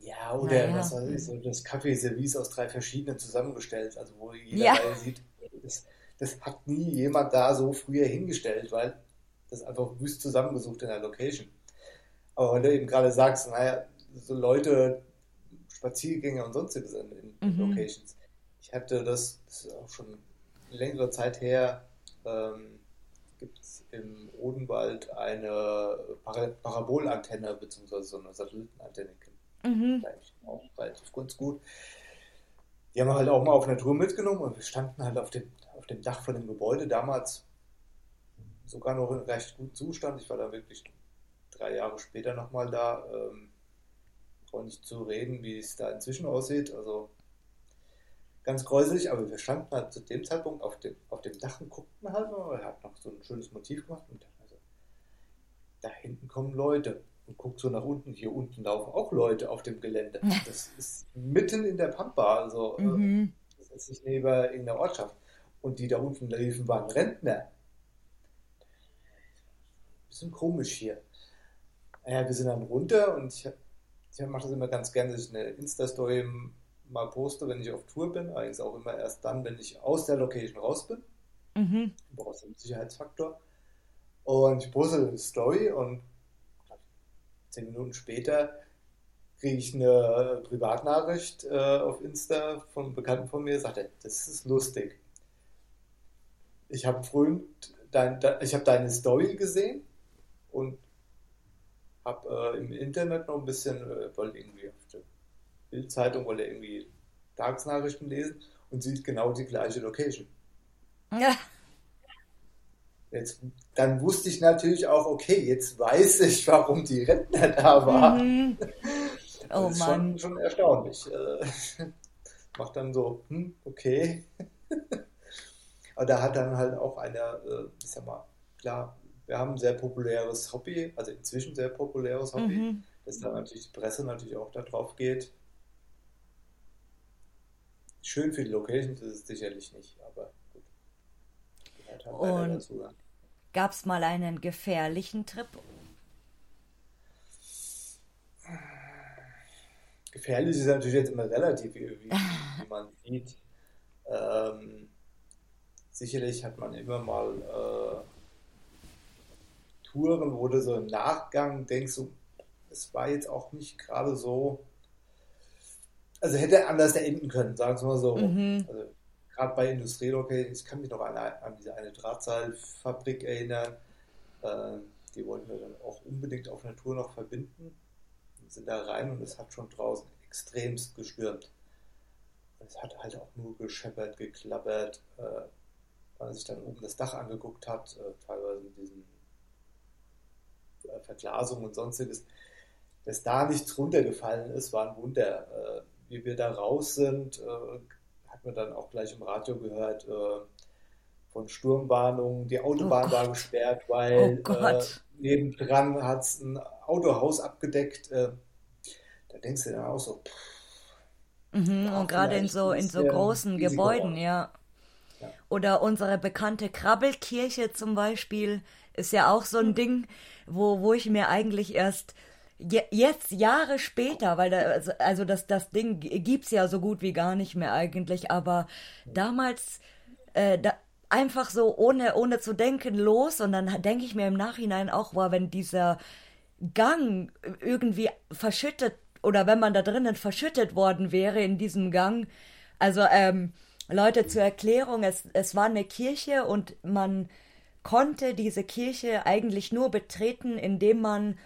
Ja, oder naja. was weiß ich, so das Kaffeeservice aus drei verschiedenen zusammengestellt, also wo jeder ja. sieht, das, das hat nie jemand da so früher hingestellt, weil das einfach wüst zusammengesucht in der Location. Aber wenn du eben gerade sagst, naja, so Leute, Spaziergänge und sonstiges in, in mhm. Locations. Ich hatte das, das ist auch schon längere Zeit her, ähm, gibt es im Odenwald eine Para Parabolantenne bzw. so eine Satellitenantenne. Mhm. Auch relativ ganz gut. Die haben wir halt auch mal auf Natur mitgenommen und wir standen halt auf dem, auf dem Dach von dem Gebäude damals sogar noch in recht gutem Zustand. Ich war da wirklich drei Jahre später nochmal da. Ähm, brauche nicht zu reden, wie es da inzwischen aussieht. Also ganz gräuselig, aber wir standen halt zu dem Zeitpunkt auf dem, auf dem Dach und guckten halt noch. Er hat noch so ein schönes Motiv gemacht und dann also, da hinten kommen Leute und guckt so nach unten. Hier unten laufen auch Leute auf dem Gelände. Das ist mitten in der Pampa, also äh, mhm. das ist nicht neben irgendeiner Ortschaft. Und die da unten liefen, waren Rentner. Bisschen komisch hier. Naja, wir sind dann runter und ich habe ich mache das immer ganz gerne, dass ich eine Insta-Story mal poste, wenn ich auf Tour bin. Allerdings auch immer erst dann, wenn ich aus der Location raus bin. Mhm. Du brauchst einen Sicherheitsfaktor. Und ich poste eine Story und zehn Minuten später kriege ich eine Privatnachricht äh, auf Insta von einem Bekannten von mir, sagt er, das ist lustig. Ich habe früh dein, ich habe deine Story gesehen und habe äh, im Internet noch ein bisschen, äh, wollte irgendwie auf der Bildzeitung, wollte irgendwie Tagesnachrichten lesen und sieht genau die gleiche Location. Ja. Jetzt, dann wusste ich natürlich auch, okay, jetzt weiß ich, warum die Rentner da waren. Mhm. Oh das ist Mann. Schon, schon erstaunlich. Äh, macht dann so, hm, okay. Aber da hat dann halt auch einer, äh, ich sag mal, klar, wir haben ein sehr populäres Hobby, also inzwischen sehr populäres Hobby, mhm. dass da natürlich die Presse natürlich auch darauf geht. Schön für die Locations ist es sicherlich nicht, aber gut. Halt Und gab es mal einen gefährlichen Trip? Gefährlich ist natürlich jetzt immer relativ, wie, wie, wie man sieht. Ähm, sicherlich hat man immer mal äh, Touren, wo du so im Nachgang denkst, so, es war jetzt auch nicht gerade so, also hätte anders enden können, sagen wir mal so. Mhm. Also, gerade bei Industrielocation, ich kann mich noch an, an diese eine Drahtseilfabrik erinnern, äh, die wollten wir dann auch unbedingt auf Natur noch verbinden. Wir sind da rein und es hat schon draußen extremst gestürmt. Es hat halt auch nur gescheppert, geklappert, äh, weil man sich dann oben das Dach angeguckt hat, äh, teilweise mit diesen Verglasung und sonstiges, dass da nichts runtergefallen ist, war ein Wunder. Äh, wie wir da raus sind, äh, hat man dann auch gleich im Radio gehört äh, von Sturmwarnungen. Die Autobahn oh war gesperrt, weil oh äh, nebendran hat es ein Autohaus abgedeckt. Äh, da denkst du dann auch so. Mhm, und gerade in so, in so großen Gebäuden, ja. ja. Oder unsere bekannte Krabbelkirche zum Beispiel ist ja auch so ein Ding wo, wo ich mir eigentlich erst je, jetzt Jahre später, weil da, also, also das, das Ding gibt's ja so gut wie gar nicht mehr eigentlich, aber damals äh, da, einfach so ohne, ohne zu denken los und dann denke ich mir im Nachhinein auch, war, wenn dieser Gang irgendwie verschüttet oder wenn man da drinnen verschüttet worden wäre in diesem Gang. Also, ähm, Leute, zur Erklärung, es, es war eine Kirche und man konnte diese Kirche eigentlich nur betreten, indem man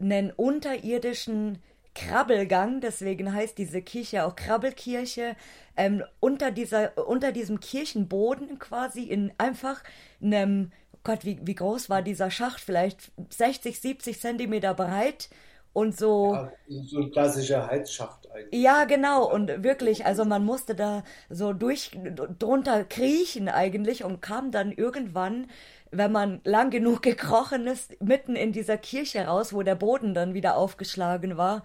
einen unterirdischen Krabbelgang, deswegen heißt diese Kirche auch Krabbelkirche, ähm, unter, dieser, unter diesem Kirchenboden quasi in einfach einem, Gott, wie, wie groß war dieser Schacht? Vielleicht 60, 70 Zentimeter breit und so. Ja, so ein klassischer Heizschacht eigentlich. Ja, genau. Und wirklich, also man musste da so durch, drunter kriechen eigentlich und kam dann irgendwann wenn man lang genug gekrochen ist, mitten in dieser Kirche raus, wo der Boden dann wieder aufgeschlagen war.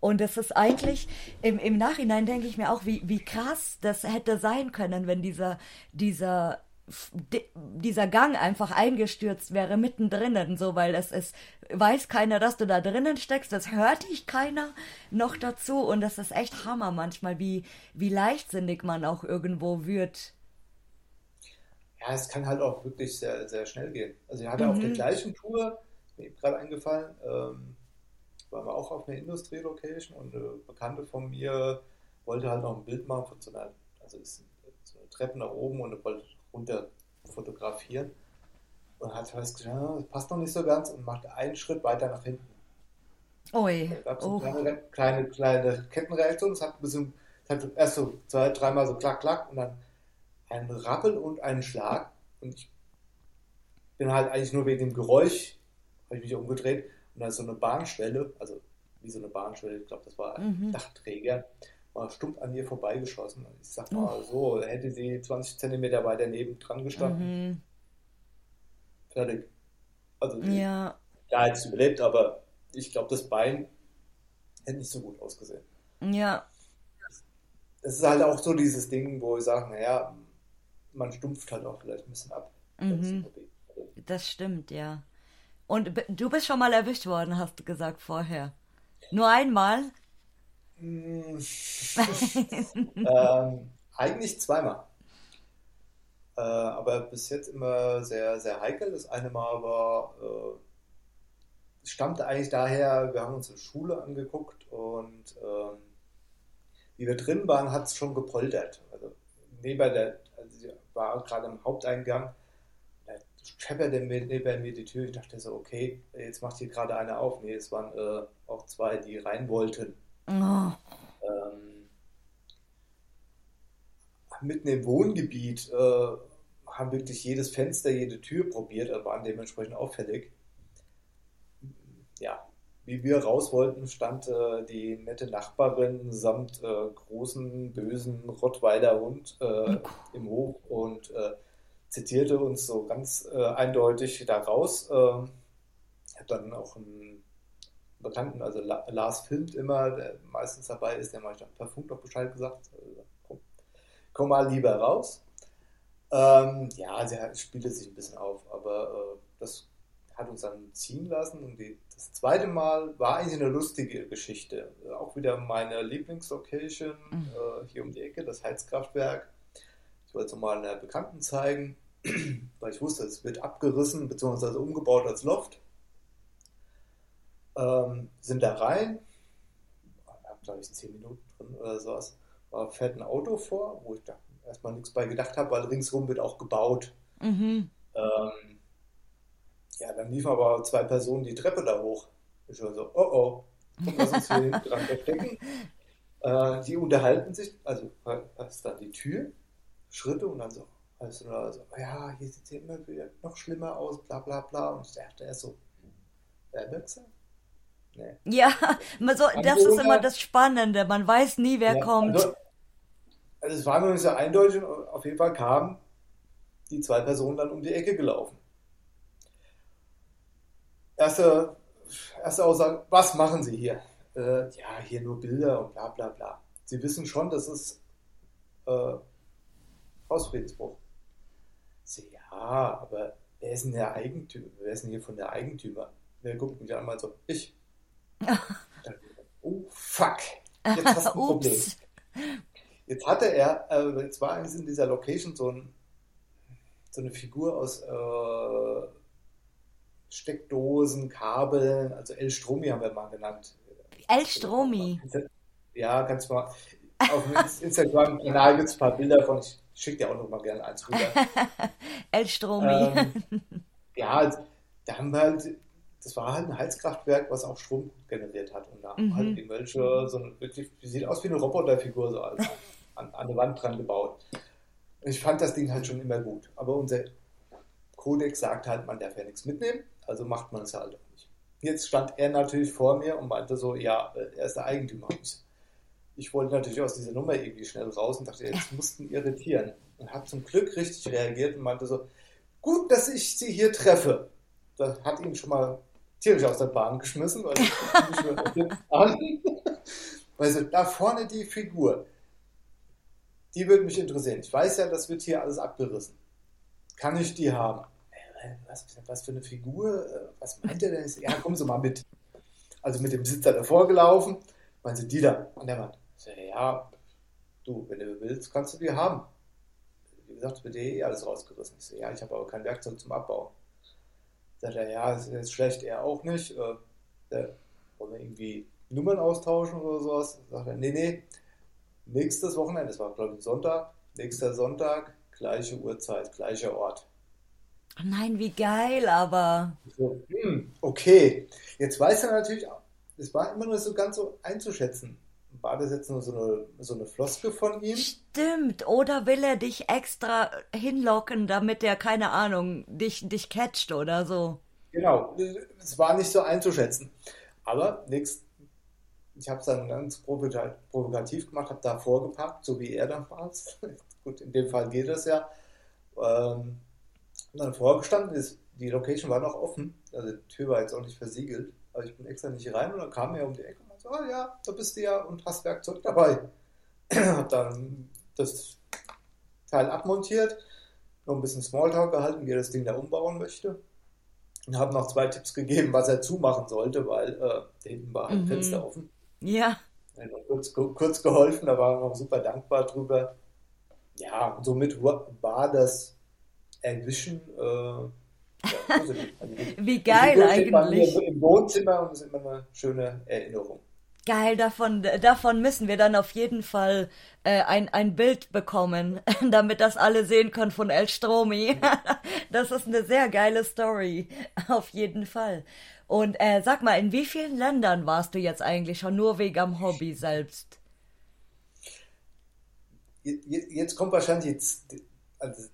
Und das ist eigentlich, im, im Nachhinein denke ich mir auch, wie, wie krass das hätte sein können, wenn dieser, dieser, dieser Gang einfach eingestürzt wäre mittendrin, so, weil es ist, weiß keiner, dass du da drinnen steckst, das hört dich keiner noch dazu. Und das ist echt Hammer manchmal, wie, wie leichtsinnig man auch irgendwo wird ja, es kann halt auch wirklich sehr, sehr schnell gehen. Also ich hatte mhm. auf der mhm. gleichen Tour, mir gerade eingefallen, ähm, waren wir auch auf einer Industrie-Location und eine Bekannte von mir wollte halt noch ein Bild machen von so einer, also ist so eine Treppe nach oben und wollte runter fotografieren und hat festgestellt, ja, das passt noch nicht so ganz und macht einen Schritt weiter nach hinten. Ui. Da gab es oh. eine kleine, kleine, kleine Kettenreaktion, es hat ein bisschen, es hat erst so zwei, dreimal so klack, klack und dann ein Rappel und einen Schlag. Und ich bin halt eigentlich nur wegen dem Geräusch, habe ich mich umgedreht und da ist so eine Bahnschwelle, also wie so eine Bahnschwelle, ich glaube, das war ein mhm. Dachträger, war stumpf an ihr vorbeigeschossen. Und ich sag mal so, hätte sie 20 Zentimeter weiter neben dran gestanden. Mhm. Fertig. Also, ja. ja, hätte sie überlebt, aber ich glaube, das Bein hätte nicht so gut ausgesehen. Ja. Das ist halt auch so dieses Ding, wo ich sage, naja, man stumpft halt auch vielleicht ein bisschen ab. Mhm. Das stimmt, ja. Und du bist schon mal erwischt worden, hast du gesagt vorher. Nur einmal? ähm, eigentlich zweimal. Äh, aber bis jetzt immer sehr, sehr heikel. Das eine Mal war, äh, stammte eigentlich daher, wir haben uns eine Schule angeguckt und ähm, wie wir drin waren, hat es schon gepoltert. Also neben der also war gerade im Haupteingang. Da schepperte neben mir die Tür. Ich dachte so, okay, jetzt macht hier gerade einer auf. Nee, es waren äh, auch zwei, die rein wollten. Oh. Ähm, mitten im Wohngebiet äh, haben wirklich jedes Fenster, jede Tür probiert, waren dementsprechend auffällig. Ja, wie wir raus wollten, stand äh, die nette Nachbarin samt äh, großen, bösen Rottweiler Hund äh, im Hof und äh, zitierte uns so ganz äh, eindeutig da raus. Ähm, ich habe dann auch einen Bekannten, also La Lars filmt immer, der meistens dabei ist, der hat per Funk doch Bescheid gesagt, äh, komm, komm, mal lieber raus. Ähm, ja, sie spielte sich ein bisschen auf, aber das hat uns dann ziehen lassen und die das zweite Mal war eigentlich eine lustige Geschichte. Auch wieder meine Lieblingslocation mhm. äh, hier um die Ecke, das Heizkraftwerk. Ich wollte es mal einer Bekannten zeigen, weil ich wusste, es wird abgerissen bzw. umgebaut als Loft. Ähm, sind da rein, habe glaube ich zehn Minuten drin oder sowas. War, fährt ein Auto vor, wo ich da erstmal nichts bei gedacht habe, weil ringsherum wird auch gebaut. Mhm. Ähm, ja, dann liefen aber zwei Personen die Treppe da hoch. Ich war so, oh oh, lass uns hier dran verstecken. Äh, die unterhalten sich, also ist dann die Tür, Schritte und dann so, also, also ja, hier sieht es immer wieder noch schlimmer aus, bla bla bla. Und ich dachte erst so, wer wird's Nee. Ja, so, das ist immer das Spannende. Man weiß nie, wer ja, kommt. Also, also, es war noch nicht so eindeutig. Auf jeden Fall kamen die zwei Personen dann um die Ecke gelaufen erste, erste Aussage, was machen Sie hier? Äh, ja, hier nur Bilder und bla bla bla. Sie wissen schon, das ist äh, Hausfriedensbruch. Sie, ja, aber wer ist denn der Eigentümer? Wer ist denn hier von der Eigentümer? Der guckt mich einmal so, ich. oh, fuck. Jetzt hast du ein Problem. Jetzt hatte er, äh, jetzt war in dieser Location so, ein, so eine Figur aus äh, Steckdosen, Kabeln, also El Stromi haben wir mal genannt. El Stromi? Ja, kannst du mal. Auf dem Instagram-Kanal gibt es ein paar Bilder von. Ich schicke dir auch noch mal gerne eins rüber. El Stromi. Ähm, ja, da haben wir halt, das war halt ein Heizkraftwerk, was auch Strom generiert hat. Und da haben mhm. halt irgendwelche, so eine, wirklich, die sieht aus wie eine Roboterfigur, so als, an, an der Wand dran gebaut. Ich fand das Ding halt schon immer gut. Aber unser Kodex sagt halt, man darf ja nichts mitnehmen, also macht man es halt auch nicht. Jetzt stand er natürlich vor mir und meinte so, ja, er ist der Eigentümer. Ich wollte natürlich aus dieser Nummer irgendwie schnell raus und dachte, jetzt mussten irritieren. Und habe zum Glück richtig reagiert und meinte so, gut, dass ich Sie hier treffe. Das hat ihn schon mal tierisch aus der Bahn geschmissen, weil ich an. Also da vorne die Figur, die würde mich interessieren. Ich weiß ja, das wird hier alles abgerissen. Kann ich die haben? Äh, was, was für eine Figur? Äh, was meint er denn? Ja, kommen Sie mal mit. Also mit dem Besitzer davor gelaufen. Meinen Sie, die da an der Wand? Ich sage, ja, du, wenn du willst, kannst du die haben. Wie gesagt, wird eh alles rausgerissen. Ich sage, ja, ich habe aber kein Werkzeug zum Abbau. Sagt er, ja, das ist schlecht, er auch nicht. Äh, wollen wir irgendwie Nummern austauschen oder sowas? Sagt er, nee, nee, nächstes Wochenende, das war glaube ich Sonntag, nächster Sonntag, gleiche Uhrzeit, gleicher Ort. Oh nein, wie geil, aber. So, hm, okay, jetzt weiß er natürlich, es war immer nur so ganz so einzuschätzen. War das jetzt nur so eine, so eine Floske von ihm? Stimmt. Oder will er dich extra hinlocken, damit er, keine Ahnung, dich, dich catcht oder so? Genau. Es war nicht so einzuschätzen. Aber nichts ich habe es dann ganz provokativ gemacht, habe da vorgepackt, so wie er damals. Gut, in dem Fall geht es ja. Ähm, dann vorgestanden ist, die Location war noch offen, also die Tür war jetzt auch nicht versiegelt, aber ich bin extra nicht rein und dann kam er um die Ecke und meinte, oh ja, da bist du ja und hast Werkzeug dabei. hab dann das Teil abmontiert, noch ein bisschen Smalltalk gehalten, wie er das Ding da umbauen möchte. Und habe noch zwei Tipps gegeben, was er zumachen sollte, weil äh, hinten war halt mhm. Fenster offen. Ja. Kurz, kurz geholfen, da waren wir auch super dankbar drüber. Ja, und somit war das Erwischen äh, ja, also Wie geil eigentlich. Im Wohnzimmer und das ist immer eine schöne Erinnerung. Geil, davon, davon müssen wir dann auf jeden Fall äh, ein, ein Bild bekommen, damit das alle sehen können von El Stromi. das ist eine sehr geile Story, auf jeden Fall. Und äh, sag mal, in wie vielen Ländern warst du jetzt eigentlich schon nur wegen am Hobby selbst? Jetzt kommt wahrscheinlich jetzt, also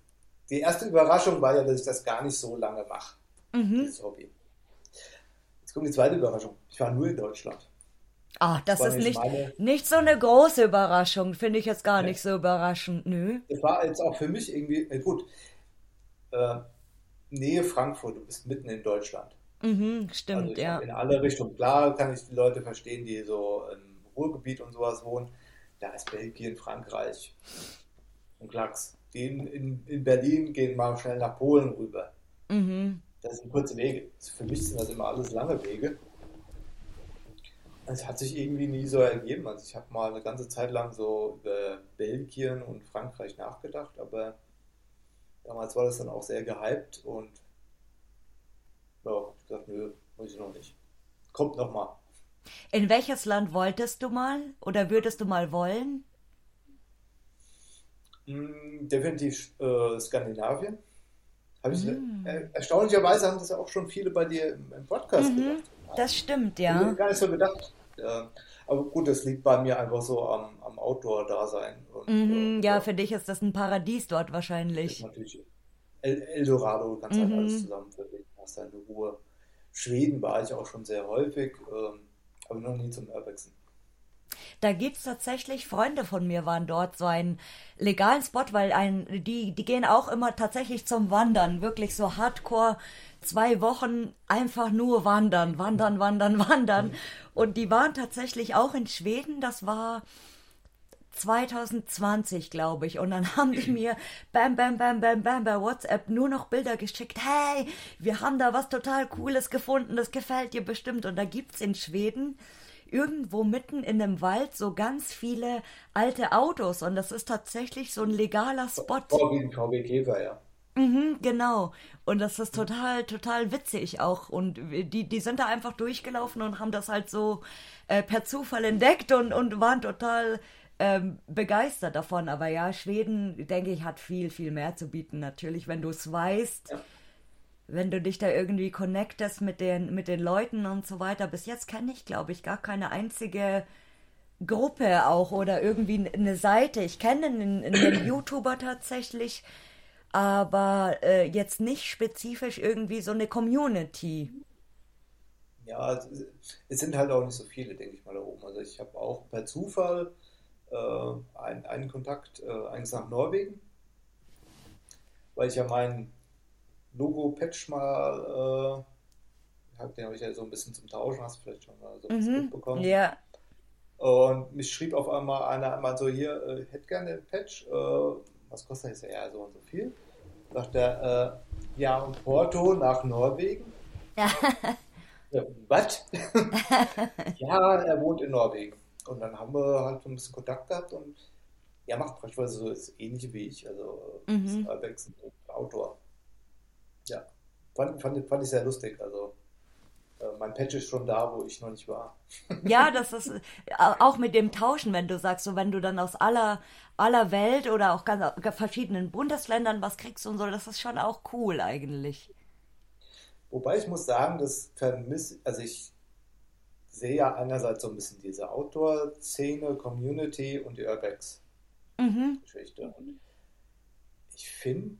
die erste Überraschung war ja, dass ich das gar nicht so lange mache, mhm. das Hobby. Jetzt kommt die zweite Überraschung. Ich war nur in Deutschland. Ach, das, das ist nicht, meine... nicht so eine große Überraschung. Finde ich jetzt gar ja. nicht so überraschend. Nö. Das war jetzt auch für mich irgendwie, äh, gut, äh, Nähe Frankfurt, du bist mitten in Deutschland. Mhm, stimmt, also ja. In alle Richtungen. Klar kann ich die Leute verstehen, die so im Ruhrgebiet und sowas wohnen. Da ist Belgien, Frankreich und Klacks. In, in, in Berlin gehen mal schnell nach Polen rüber. Mhm. Das sind kurze Wege. Für mich sind das immer alles lange Wege. Es hat sich irgendwie nie so ergeben. Also ich habe mal eine ganze Zeit lang so über Belgien und Frankreich nachgedacht, aber damals war das dann auch sehr gehypt und ja, ich gesagt, nö, muss ich noch nicht. Kommt noch mal. In welches Land wolltest du mal oder würdest du mal wollen? Mm, definitiv äh, Skandinavien. Mm. äh, erstaunlicherweise haben das ja auch schon viele bei dir im, im Podcast mhm, gedacht. Das stimmt, ja. Ich gar nicht so gedacht. Ja. Aber gut, das liegt bei mir einfach so am, am Outdoor-Dasein. Mhm, äh, ja, für dich ist das ein Paradies dort wahrscheinlich. Natürlich El Eldorado, kannst halt mhm. alles zusammen verbinden hast deine Ruhe. Schweden war ich auch schon sehr häufig, ähm, aber noch nie zum Urbexen. Da gibt es tatsächlich Freunde von mir waren dort so einen legalen Spot, weil ein, die, die gehen auch immer tatsächlich zum Wandern, wirklich so hardcore zwei Wochen einfach nur wandern, wandern, wandern, wandern. Und die waren tatsächlich auch in Schweden, das war 2020, glaube ich. Und dann haben die mir bam, bam, bam, bam, bam bei WhatsApp nur noch Bilder geschickt. Hey, wir haben da was total Cooles gefunden, das gefällt dir bestimmt. Und da gibt's in Schweden irgendwo mitten in einem Wald so ganz viele alte Autos. Und das ist tatsächlich so ein legaler Spot. Vorwiegend VW Käfer, ja. Mhm, genau. Und das ist total, total witzig auch. Und die, die sind da einfach durchgelaufen und haben das halt so äh, per Zufall entdeckt und, und waren total ähm, begeistert davon. Aber ja, Schweden, denke ich, hat viel, viel mehr zu bieten. Natürlich, wenn du es weißt, ja. Wenn du dich da irgendwie connectest mit den, mit den Leuten und so weiter. Bis jetzt kenne ich, glaube ich, gar keine einzige Gruppe auch oder irgendwie eine Seite. Ich kenne einen, einen YouTuber tatsächlich, aber äh, jetzt nicht spezifisch irgendwie so eine Community. Ja, es sind halt auch nicht so viele, denke ich mal, da oben. Also ich habe auch per Zufall äh, einen, einen Kontakt äh, eigentlich nach Norwegen, weil ich ja meinen Logo-Patch mal, äh, den habe ich ja so ein bisschen zum Tauschen, hast du vielleicht schon mal so mhm, mitbekommen. Ja. Und mich schrieb auf einmal einer einmal so, hier, äh, hätte gerne den Patch, äh, was kostet das? Ja, so und so viel. Sagt er, äh, ja, und Porto nach Norwegen. Ja. ja was? ja, er wohnt in Norwegen. Und dann haben wir halt so ein bisschen Kontakt gehabt und er macht beispielsweise so das Ähnliche wie ich, also mhm. Urbex und Outdoor. Ja, fand, fand, fand ich sehr lustig. Also äh, mein Patch ist schon da, wo ich noch nicht war. Ja, das ist äh, auch mit dem Tauschen, wenn du sagst, so wenn du dann aus aller, aller Welt oder auch ganz verschiedenen Bundesländern was kriegst und so, das ist schon auch cool eigentlich. Wobei ich muss sagen, das vermisse, also ich sehe ja einerseits so ein bisschen diese Outdoor-Szene, Community und die Urbex-Geschichte. Mhm. Ich finde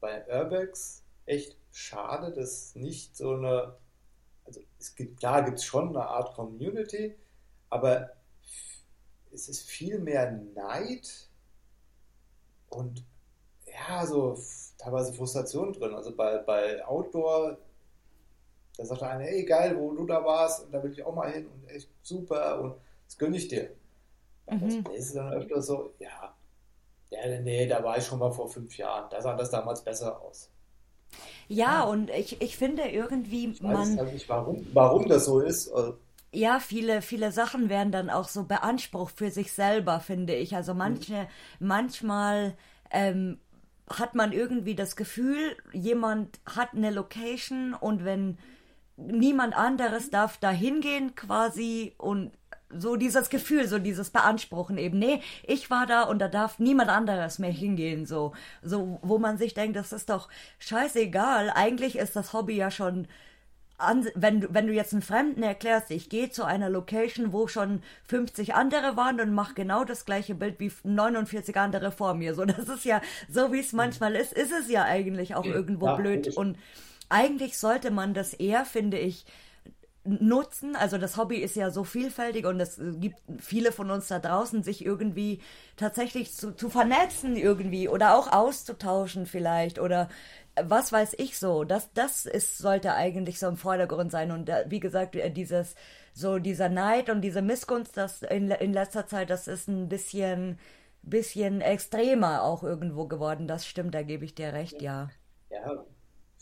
bei Urbex echt schade, dass nicht so eine also es gibt, klar gibt es schon eine Art Community, aber es ist viel mehr Neid und ja, so teilweise Frustration drin. Also bei, bei Outdoor, da sagt einer, ey geil, wo du da warst, und da will ich auch mal hin und echt super und das gönne ich dir. Mhm. Das ist dann öfter so, ja, ja, nee, da war ich schon mal vor fünf Jahren, da sah das damals besser aus. Ja, und ich, ich finde irgendwie, ich weiß man. Nicht, warum, warum das so ist. Also ja, viele, viele Sachen werden dann auch so beansprucht für sich selber, finde ich. Also manche, mhm. manchmal ähm, hat man irgendwie das Gefühl, jemand hat eine Location und wenn niemand anderes darf da hingehen quasi und so dieses Gefühl, so dieses Beanspruchen eben. Nee, ich war da und da darf niemand anderes mehr hingehen, so. So, wo man sich denkt, das ist doch scheißegal. Eigentlich ist das Hobby ja schon, an, wenn, du, wenn du jetzt einen Fremden erklärst, ich gehe zu einer Location, wo schon 50 andere waren und mache genau das gleiche Bild wie 49 andere vor mir. So, das ist ja, so wie es manchmal ist, ist es ja eigentlich auch irgendwo ja, blöd. Und eigentlich sollte man das eher, finde ich, nutzen. Also das Hobby ist ja so vielfältig und es gibt viele von uns da draußen, sich irgendwie tatsächlich zu, zu vernetzen irgendwie oder auch auszutauschen vielleicht oder was weiß ich so. Das, das ist, sollte eigentlich so im Vordergrund sein. Und wie gesagt, äh, dieses, so dieser Neid und diese Missgunst, das in, in letzter Zeit, das ist ein bisschen, bisschen extremer auch irgendwo geworden. Das stimmt, da gebe ich dir recht, ja. Ja,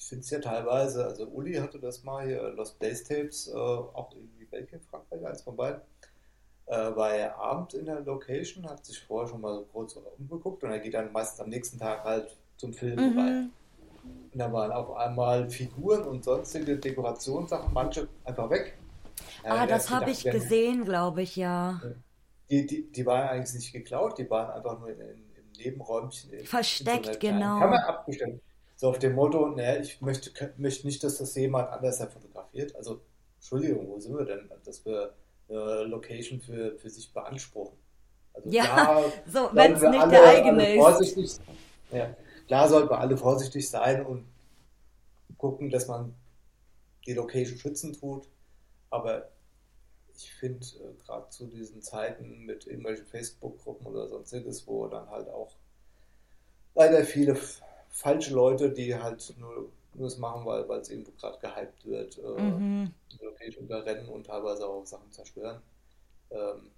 ich finde es ja teilweise, also Uli hatte das mal hier, Lost Place Tapes, äh, auch irgendwie Belgien, Frankreich, eins von beiden, äh, war er abend in der Location, hat sich vorher schon mal so kurz umgeguckt und er geht dann meistens am nächsten Tag halt zum Film mhm. rein. Und da waren auf einmal Figuren und sonstige Dekorationssachen, manche einfach weg. Ah, das habe ich gesehen, glaube ich, ja. Die, die, die waren eigentlich nicht geklaut, die waren einfach nur in, in, im Nebenräumchen. Versteckt, in so genau. Kammer abgestellt. So auf dem Motto, naja, ich möchte, möchte nicht, dass das jemand anders fotografiert. Also, Entschuldigung, wo sind wir denn? Dass wir eine Location für, für sich beanspruchen. Also ja, klar, so, wenn es nicht alle, der eigene ist. Ja, klar sollten wir alle vorsichtig sein und gucken, dass man die Location schützen tut. Aber ich finde, äh, gerade zu diesen Zeiten mit irgendwelchen Facebook-Gruppen oder sonstiges, wo dann halt auch leider viele falsche Leute, die halt nur, nur das machen, weil es irgendwo gerade gehypt wird, äh, mhm. Location überrennen und teilweise auch Sachen zerstören. Ähm,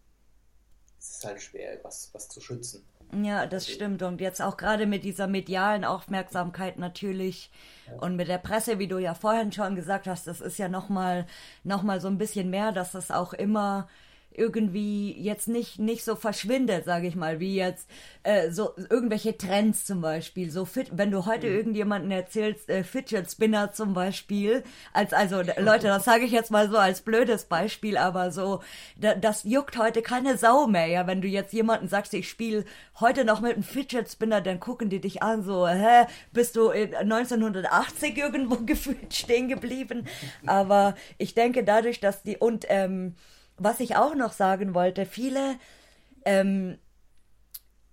es ist halt schwer, was, was zu schützen. Ja, das also, stimmt. Und jetzt auch gerade mit dieser medialen Aufmerksamkeit natürlich ja. und mit der Presse, wie du ja vorhin schon gesagt hast, das ist ja nochmal noch mal so ein bisschen mehr, dass es auch immer irgendwie jetzt nicht, nicht so verschwindet, sage ich mal, wie jetzt äh, so irgendwelche Trends zum Beispiel. So fit, wenn du heute mhm. irgendjemanden erzählst, äh, Fidget Spinner zum Beispiel, als also Leute, das sage ich jetzt mal so als blödes Beispiel, aber so, da, das juckt heute keine Sau mehr, ja. Wenn du jetzt jemanden sagst, ich spiele heute noch mit einem Fidget Spinner, dann gucken die dich an, so, hä, bist du in 1980 irgendwo gefühlt stehen geblieben? Aber ich denke dadurch, dass die und ähm, was ich auch noch sagen wollte, viele ähm,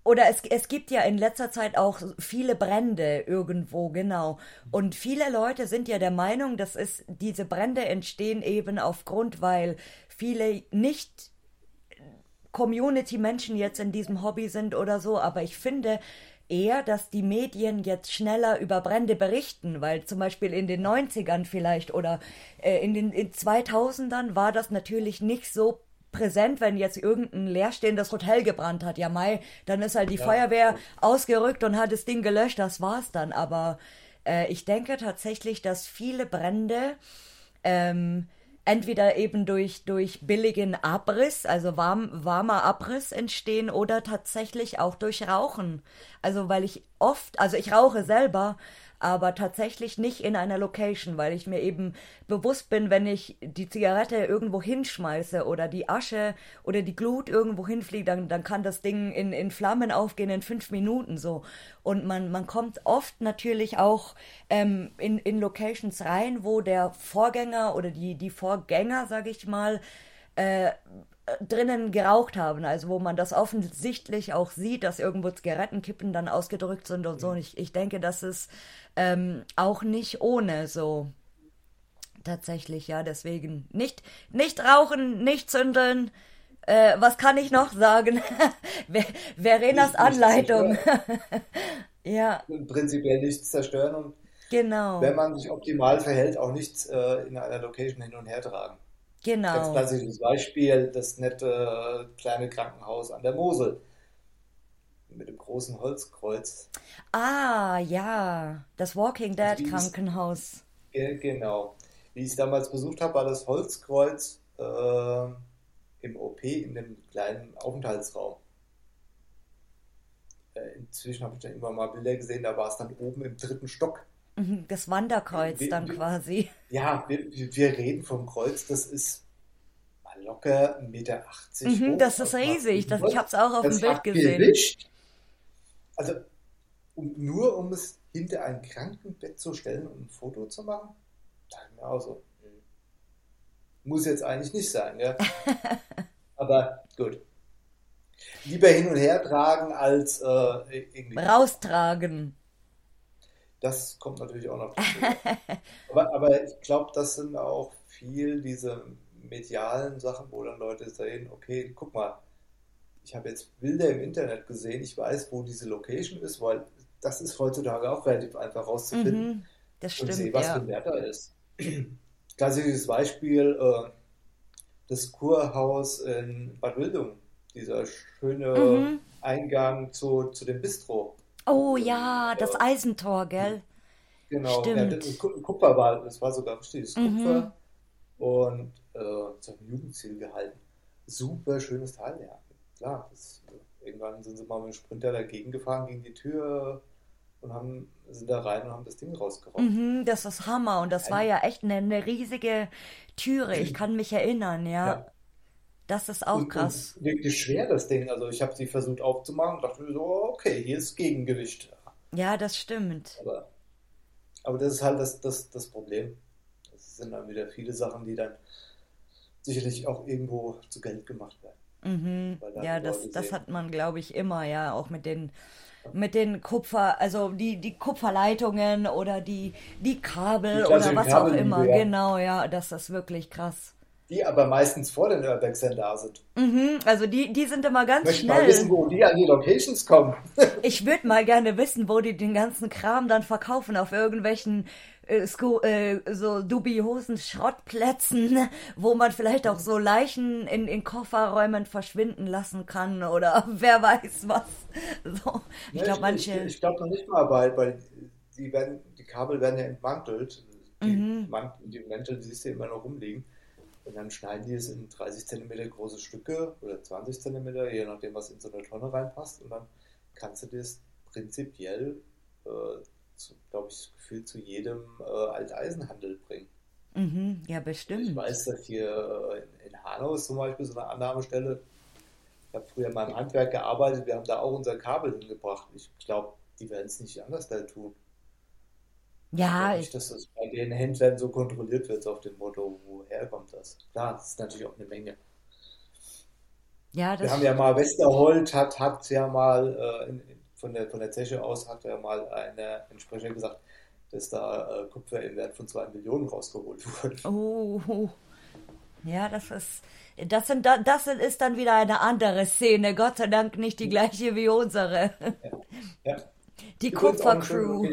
oder es, es gibt ja in letzter Zeit auch viele Brände irgendwo, genau. Und viele Leute sind ja der Meinung, dass es, diese Brände entstehen eben aufgrund, weil viele nicht Community-Menschen jetzt in diesem Hobby sind oder so, aber ich finde eher, dass die Medien jetzt schneller über Brände berichten, weil zum Beispiel in den 90ern vielleicht oder äh, in den in 2000ern war das natürlich nicht so präsent, wenn jetzt irgendein leerstehendes Hotel gebrannt hat. Ja, Mai, dann ist halt die ja. Feuerwehr ausgerückt und hat das Ding gelöscht, das war's dann. Aber äh, ich denke tatsächlich, dass viele Brände ähm, entweder eben durch, durch billigen Abriss, also warm, warmer Abriss entstehen oder tatsächlich auch durch Rauchen. Also weil ich oft, also ich rauche selber, aber tatsächlich nicht in einer Location, weil ich mir eben bewusst bin, wenn ich die Zigarette irgendwo hinschmeiße oder die Asche oder die Glut irgendwo hinfliegt, dann, dann kann das Ding in, in Flammen aufgehen in fünf Minuten so. Und man, man kommt oft natürlich auch ähm, in, in Locations rein, wo der Vorgänger oder die, die Vorgänger, sag ich mal, äh, drinnen geraucht haben, also wo man das offensichtlich auch sieht, dass irgendwo Zigarettenkippen dann ausgedrückt sind und so. Und ich, ich denke, das ist ähm, auch nicht ohne so. Tatsächlich, ja, deswegen nicht, nicht rauchen, nicht zündeln. Äh, was kann ich noch sagen? Verenas Anleitung. ja. Prinzipiell nichts zerstören und genau. wenn man sich optimal verhält, auch nichts äh, in einer Location hin und her tragen. Genau. Ganz klassisches Beispiel, das nette äh, kleine Krankenhaus an der Mosel mit dem großen Holzkreuz. Ah, ja, das Walking Dead also Krankenhaus. genau. Wie ich es damals besucht habe, war das Holzkreuz äh, im OP in dem kleinen Aufenthaltsraum. Äh, inzwischen habe ich dann immer mal Bilder gesehen, da war es dann oben im dritten Stock. Mhm, das Wanderkreuz wir, dann wir, quasi. Ja, wir, wir reden vom Kreuz, das ist locker 1,80 Meter mhm, Das ist riesig, das, ich habe es auch auf das dem Bild gesehen. Gewischt. Also um, nur um es hinter ein Krankenbett zu stellen und ein Foto zu machen, dachte ich mir auch so, muss jetzt eigentlich nicht sein, ja. Aber gut. Lieber hin und her tragen als äh, irgendwie. Raustragen. Das kommt natürlich auch noch. aber, aber ich glaube, das sind auch viel diese medialen Sachen, wo dann Leute sehen, okay, guck mal, ich habe jetzt Bilder im Internet gesehen, ich weiß, wo diese Location ist, weil das ist heutzutage auch relativ einfach rauszufinden. Mhm, das stimmt, und sehe, was ja. für ein Wert da ist. Klassisches Beispiel, äh, das Kurhaus in Bad Wildung, dieser schöne mhm. Eingang zu, zu dem Bistro. Oh ja, das Eisentor, gell? Genau, Stimmt. Ja, das Kupfer war, das war sogar richtiges mhm. Kupfer und äh, zum Jugendziel gehalten. Super schönes Teil, ja. Klar, das, irgendwann sind sie mal mit dem Sprinter dagegen gefahren, gegen die Tür und haben, sind da rein und haben das Ding rausgeraubt. Mhm, das ist Hammer und das Ein, war ja echt eine, eine, riesige Türe, ich kann mich erinnern, ja. ja. Das ist auch und, krass. Und wirklich schwer, das Ding. Also ich habe sie versucht aufzumachen und dachte mir so, okay, hier ist Gegengewicht. Ja, das stimmt. Aber, aber das ist halt das, das, das Problem. Das sind dann wieder viele Sachen, die dann sicherlich auch irgendwo zu Geld gemacht werden. Mhm. Ja, das, das hat man, glaube ich, immer, ja, auch mit den mit den Kupfer, also die, die Kupferleitungen oder die, die Kabel die oder was Kabel, auch immer. Ja. Genau, ja, das ist wirklich krass. Die aber meistens vor den Urbex da sind. Mhm, also die, die sind immer ganz ich schnell. Ich mal wissen, wo die an die Locations kommen. ich würde mal gerne wissen, wo die den ganzen Kram dann verkaufen, auf irgendwelchen äh, äh, so dubiosen Schrottplätzen, wo man vielleicht auch so Leichen in, in Kofferräumen verschwinden lassen kann oder wer weiß was. So, ich glaube manche. Ich, ich glaube noch nicht mal, weil, weil die werden, die Kabel werden ja entmantelt. Die, mhm. Man, die Mäntel, die siehst du immer noch rumliegen. Und dann schneiden die es in 30 cm große Stücke oder 20 cm, je nachdem, was in so eine Tonne reinpasst. Und dann kannst du das prinzipiell, äh, glaube ich, gefühlt zu jedem äh, Alteisenhandel bringen. Mhm, ja, bestimmt. Ich weiß, dass hier äh, in, in Hanau ist zum Beispiel so eine Annahmestelle. Ich habe früher mal im Handwerk gearbeitet, wir haben da auch unser Kabel hingebracht. Ich glaube, die werden es nicht anders da tun. Ja, ich nicht, dass das bei den Händlern so kontrolliert wird, so auf dem Motto, woher kommt das? Klar, das ist natürlich auch eine Menge. Ja, Wir haben ja mal, Westerholt hat, hat ja mal, äh, in, von, der, von der Zeche aus hat ja mal eine Entsprecher gesagt, dass da äh, Kupfer im Wert von 2 Millionen rausgeholt wurde. Oh, ja, das ist, das, sind, das ist dann wieder eine andere Szene. Gott sei Dank nicht die gleiche wie unsere. Ja, ja. Die Kupfercrew.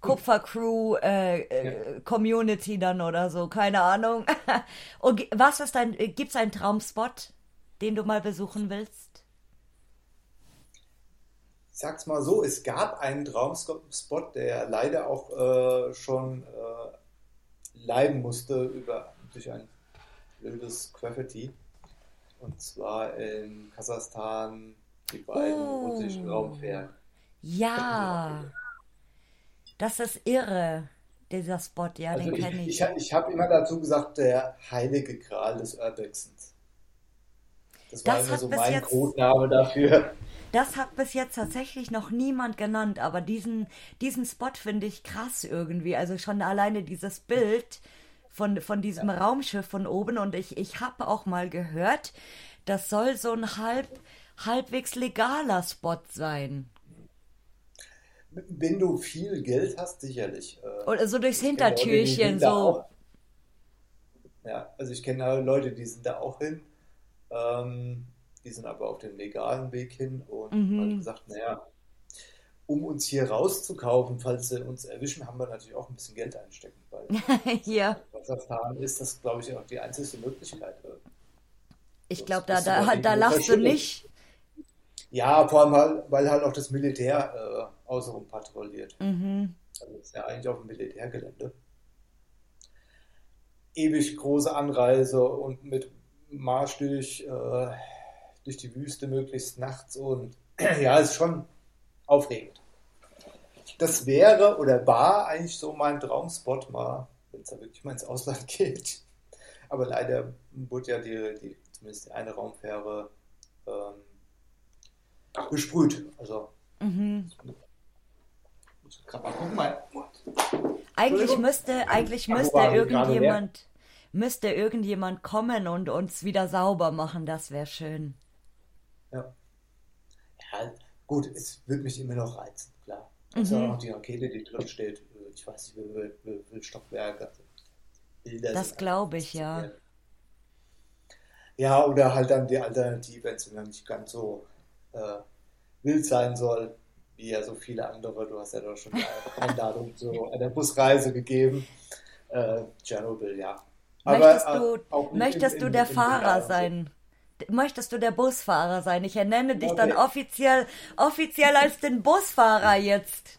Kupfercrew äh, äh, Community dann oder so, keine Ahnung. Und was ist dein, gibt es einen Traumspot, den du mal besuchen willst? Ich sag's mal so, es gab einen Traumspot, der leider auch äh, schon äh, leiden musste über, durch ein wildes Graffiti. Und zwar in Kasachstan die beiden oh. russischen Raumfähren. Ja. Das ist irre, dieser Spot, ja, also den kenne ich. Ich, ich, habe immer dazu gesagt, der heilige Gral des Urbexens. Das war das immer so mein jetzt, Codename dafür. Das hat bis jetzt tatsächlich noch niemand genannt, aber diesen, diesen Spot finde ich krass irgendwie. Also schon alleine dieses Bild von, von diesem ja. Raumschiff von oben und ich, ich habe auch mal gehört, das soll so ein halb, halbwegs legaler Spot sein. Wenn du viel Geld hast, sicherlich. Äh, Oder so durchs Hintertürchen, so. Ja, also ich kenne Leute, die sind da auch hin. Ähm, die sind aber auf dem legalen Weg hin und mhm. haben gesagt, naja, um uns hier rauszukaufen, falls sie uns erwischen, haben wir natürlich auch ein bisschen Geld einstecken. Weil ja. Wasserfahren ist das, glaube ich, auch die einzige Möglichkeit. Ich glaube, da, da, da lachst du nicht. Ja, vor allem, halt, weil halt auch das Militär äh, außenrum patrouilliert. Mhm. Also ist ja eigentlich auf dem Militärgelände. Ewig große Anreise und mit Marsch durch, äh, durch die Wüste möglichst nachts und ja, ist schon aufregend. Das wäre oder war eigentlich so mein Traumspot mal, wenn es da wirklich mal ins Ausland geht. Aber leider wurde ja die, die zumindest die eine Raumfähre ähm, besprüht. Also mhm. Eigentlich müsste, eigentlich müsste irgendjemand, müsste irgendjemand kommen und uns wieder sauber machen. Das wäre schön. Ja. Ja, gut, es wird mich immer noch reizen, klar. Also mhm. auch noch die Rakete, die drin steht, ich weiß nicht, wie viele Stockwerke. Bilder das glaube ich, ja. Ja, oder halt dann die Alternative, wenn es dann nicht ganz so äh, wild sein soll, wie ja so viele andere. Du hast ja doch schon eine Einladung zu einer Busreise gegeben. Äh, Tschernobyl, ja. Aber, möchtest du, äh, möchtest in, du der Fahrer sein? Möchtest du der Busfahrer sein? Ich ernenne dich okay. dann offiziell, offiziell als den Busfahrer jetzt.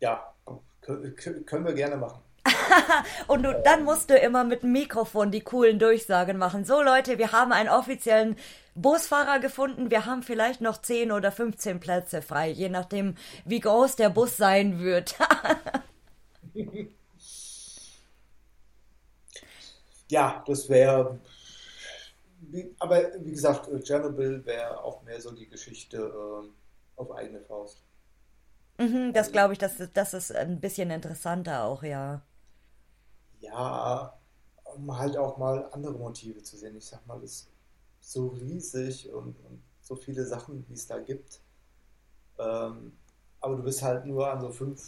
Ja, können wir gerne machen. und du, dann musst du immer mit dem Mikrofon die coolen Durchsagen machen. So Leute, wir haben einen offiziellen Busfahrer gefunden. Wir haben vielleicht noch 10 oder 15 Plätze frei, je nachdem, wie groß der Bus sein wird. ja, das wäre. Aber wie gesagt, Chernobyl wäre auch mehr so die Geschichte äh, auf eigene Faust. Mhm, das glaube ich, das, das ist ein bisschen interessanter auch, ja. Ja, um halt auch mal andere Motive zu sehen. Ich sag mal, das so riesig und, und so viele Sachen, wie es da gibt. Ähm, aber du bist halt nur an so fünf,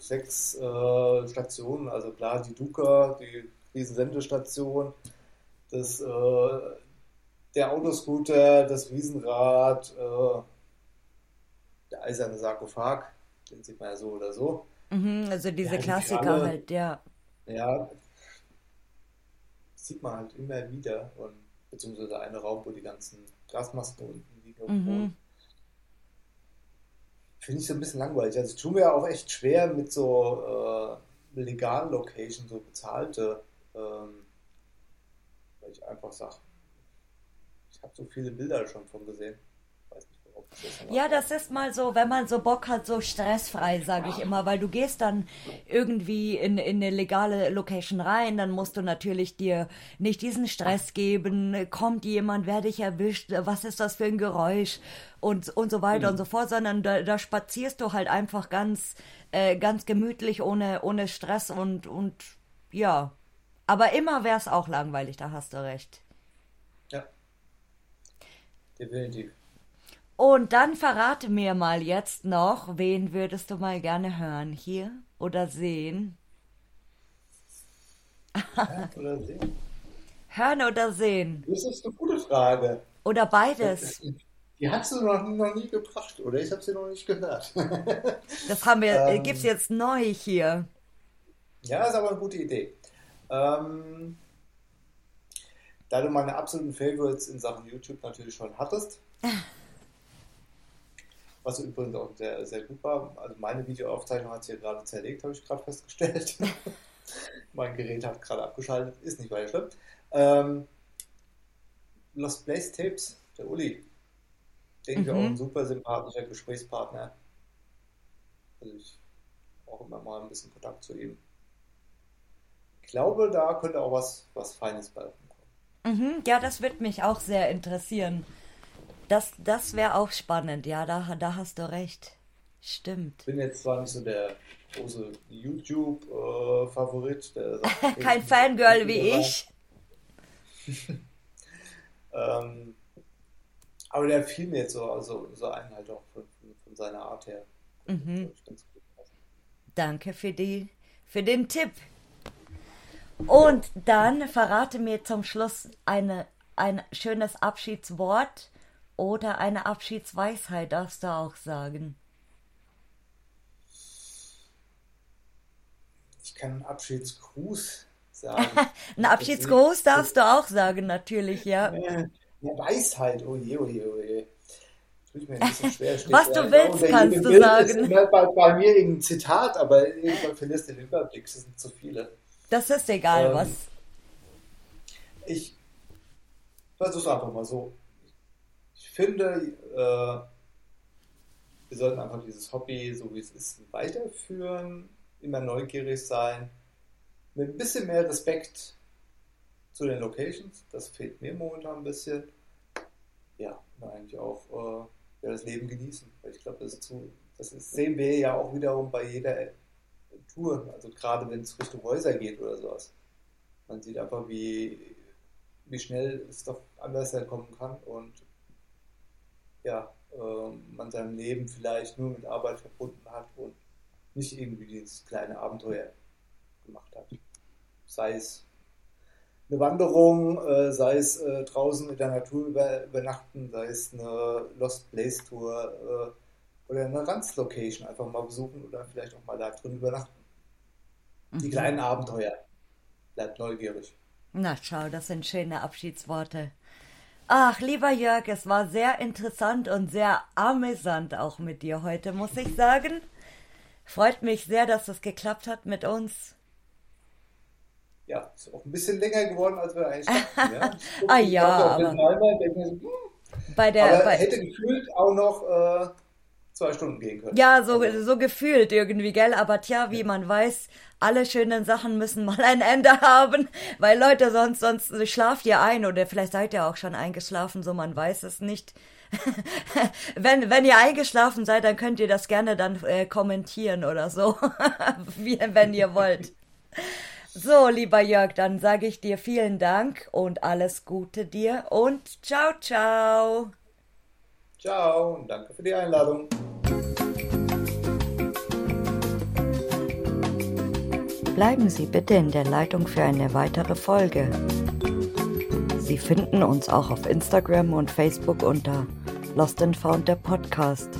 sechs äh, Stationen. Also klar, die Duca, die Riesensendestation, das, äh, der Autoscooter, das Riesenrad, äh, der eiserne Sarkophag, den sieht man ja so oder so. Mhm, also diese ja, Klassiker Kralle, halt, ja. Ja, sieht man halt immer wieder und beziehungsweise eine Raum, wo die ganzen Gasmasken unten liegen. Mhm. Finde ich so ein bisschen langweilig. Also ich tue mir ja auch echt schwer mit so äh, legalen Locations, so bezahlte Ähm, weil ich einfach sage, habe so viele Bilder schon von gesehen. Ja, das ist mal so, wenn man so Bock hat, so stressfrei, sage ich immer, weil du gehst dann irgendwie in, in eine legale Location rein, dann musst du natürlich dir nicht diesen Stress geben, kommt jemand, werde ich erwischt, was ist das für ein Geräusch und, und so weiter mhm. und so fort, sondern da, da spazierst du halt einfach ganz, äh, ganz gemütlich, ohne, ohne Stress und, und ja. Aber immer wäre es auch langweilig, da hast du recht. Definitiv. Und dann verrate mir mal jetzt noch, wen würdest du mal gerne hören hier oder sehen? Hören oder sehen? Hören oder sehen? Das ist eine gute Frage. Oder beides. Die hast du noch, noch nie gebracht, oder? Ich habe sie noch nicht gehört. das haben wir, ähm, gibt's jetzt neu hier. Ja, ist aber eine gute Idee. Ähm, da du meine absoluten Favorites in Sachen YouTube natürlich schon hattest, was übrigens auch sehr, sehr gut war. Also meine Videoaufzeichnung hat sich hier gerade zerlegt, habe ich gerade festgestellt. mein Gerät hat gerade abgeschaltet, ist nicht weiter schlimm. Ähm, Lost Place Tapes, der Uli. Denke mhm. ich auch ein super sympathischer Gesprächspartner. Also ich brauche immer mal ein bisschen Kontakt zu ihm. Ich glaube, da könnte auch was, was Feines bei. Mhm, ja, das wird mich auch sehr interessieren. Das, das wäre auch spannend, ja, da, da hast du recht. Stimmt. Ich bin jetzt zwar nicht so der große YouTube-Favorit. Kein Fangirl wie ich. ähm, aber der fiel mir jetzt so, also, so ein halt auch von, von seiner Art her. Mhm. Danke für, die, für den Tipp. Und dann verrate mir zum Schluss eine, ein schönes Abschiedswort oder eine Abschiedsweisheit darfst du auch sagen. Ich kann einen Abschiedsgruß sagen. einen Abschiedsgruß darfst du auch sagen, natürlich, ja. Eine Weisheit, oh je, oh je, oh je. Ein schwer. Was du willst, ja, kannst du sagen. Ist bei, bei mir irgendein Zitat, aber irgendwann verlierst du den Überblick, es sind zu viele. Das ist egal, ähm, was. Ich versuch's einfach mal so finde, äh, wir sollten einfach dieses Hobby, so wie es ist, weiterführen, immer neugierig sein, mit ein bisschen mehr Respekt zu den Locations. Das fehlt mir momentan ein bisschen. Ja, und eigentlich auch äh, ja, das Leben genießen. Weil ich glaube, das, das sehen wir ja auch wiederum bei jeder Tour. Also gerade wenn es Richtung Häuser geht oder sowas. Man sieht einfach, wie, wie schnell es doch anders kommen kann und ja, äh, man sein Leben vielleicht nur mit Arbeit verbunden hat und nicht irgendwie dieses kleine Abenteuer gemacht hat. Sei es eine Wanderung, äh, sei es äh, draußen in der Natur über, übernachten, sei es eine Lost Place Tour äh, oder eine Ranz-Location einfach mal besuchen oder vielleicht auch mal da drin übernachten. Mhm. Die kleinen Abenteuer. Bleibt neugierig. Na schau, das sind schöne Abschiedsworte. Ach, lieber Jörg, es war sehr interessant und sehr amüsant auch mit dir heute, muss ich sagen. Freut mich sehr, dass es geklappt hat mit uns. Ja, ist auch ein bisschen länger geworden, als wir eigentlich dachten. Ja? ah ja, aber... Hm. Bei der, aber bei... hätte gefühlt auch noch äh, zwei Stunden gehen können. Ja, so, also. so gefühlt irgendwie, gell? Aber tja, wie man weiß, alle schönen Sachen müssen mal ein Ende haben, weil Leute, sonst, sonst schlaft ihr ein oder vielleicht seid ihr auch schon eingeschlafen, so man weiß es nicht. wenn, wenn ihr eingeschlafen seid, dann könnt ihr das gerne dann äh, kommentieren oder so, wie, wenn ihr wollt. So, lieber Jörg, dann sage ich dir vielen Dank und alles Gute dir und ciao, ciao. Ciao und danke für die Einladung. Bleiben Sie bitte in der Leitung für eine weitere Folge. Sie finden uns auch auf Instagram und Facebook unter Lost and Found der Podcast.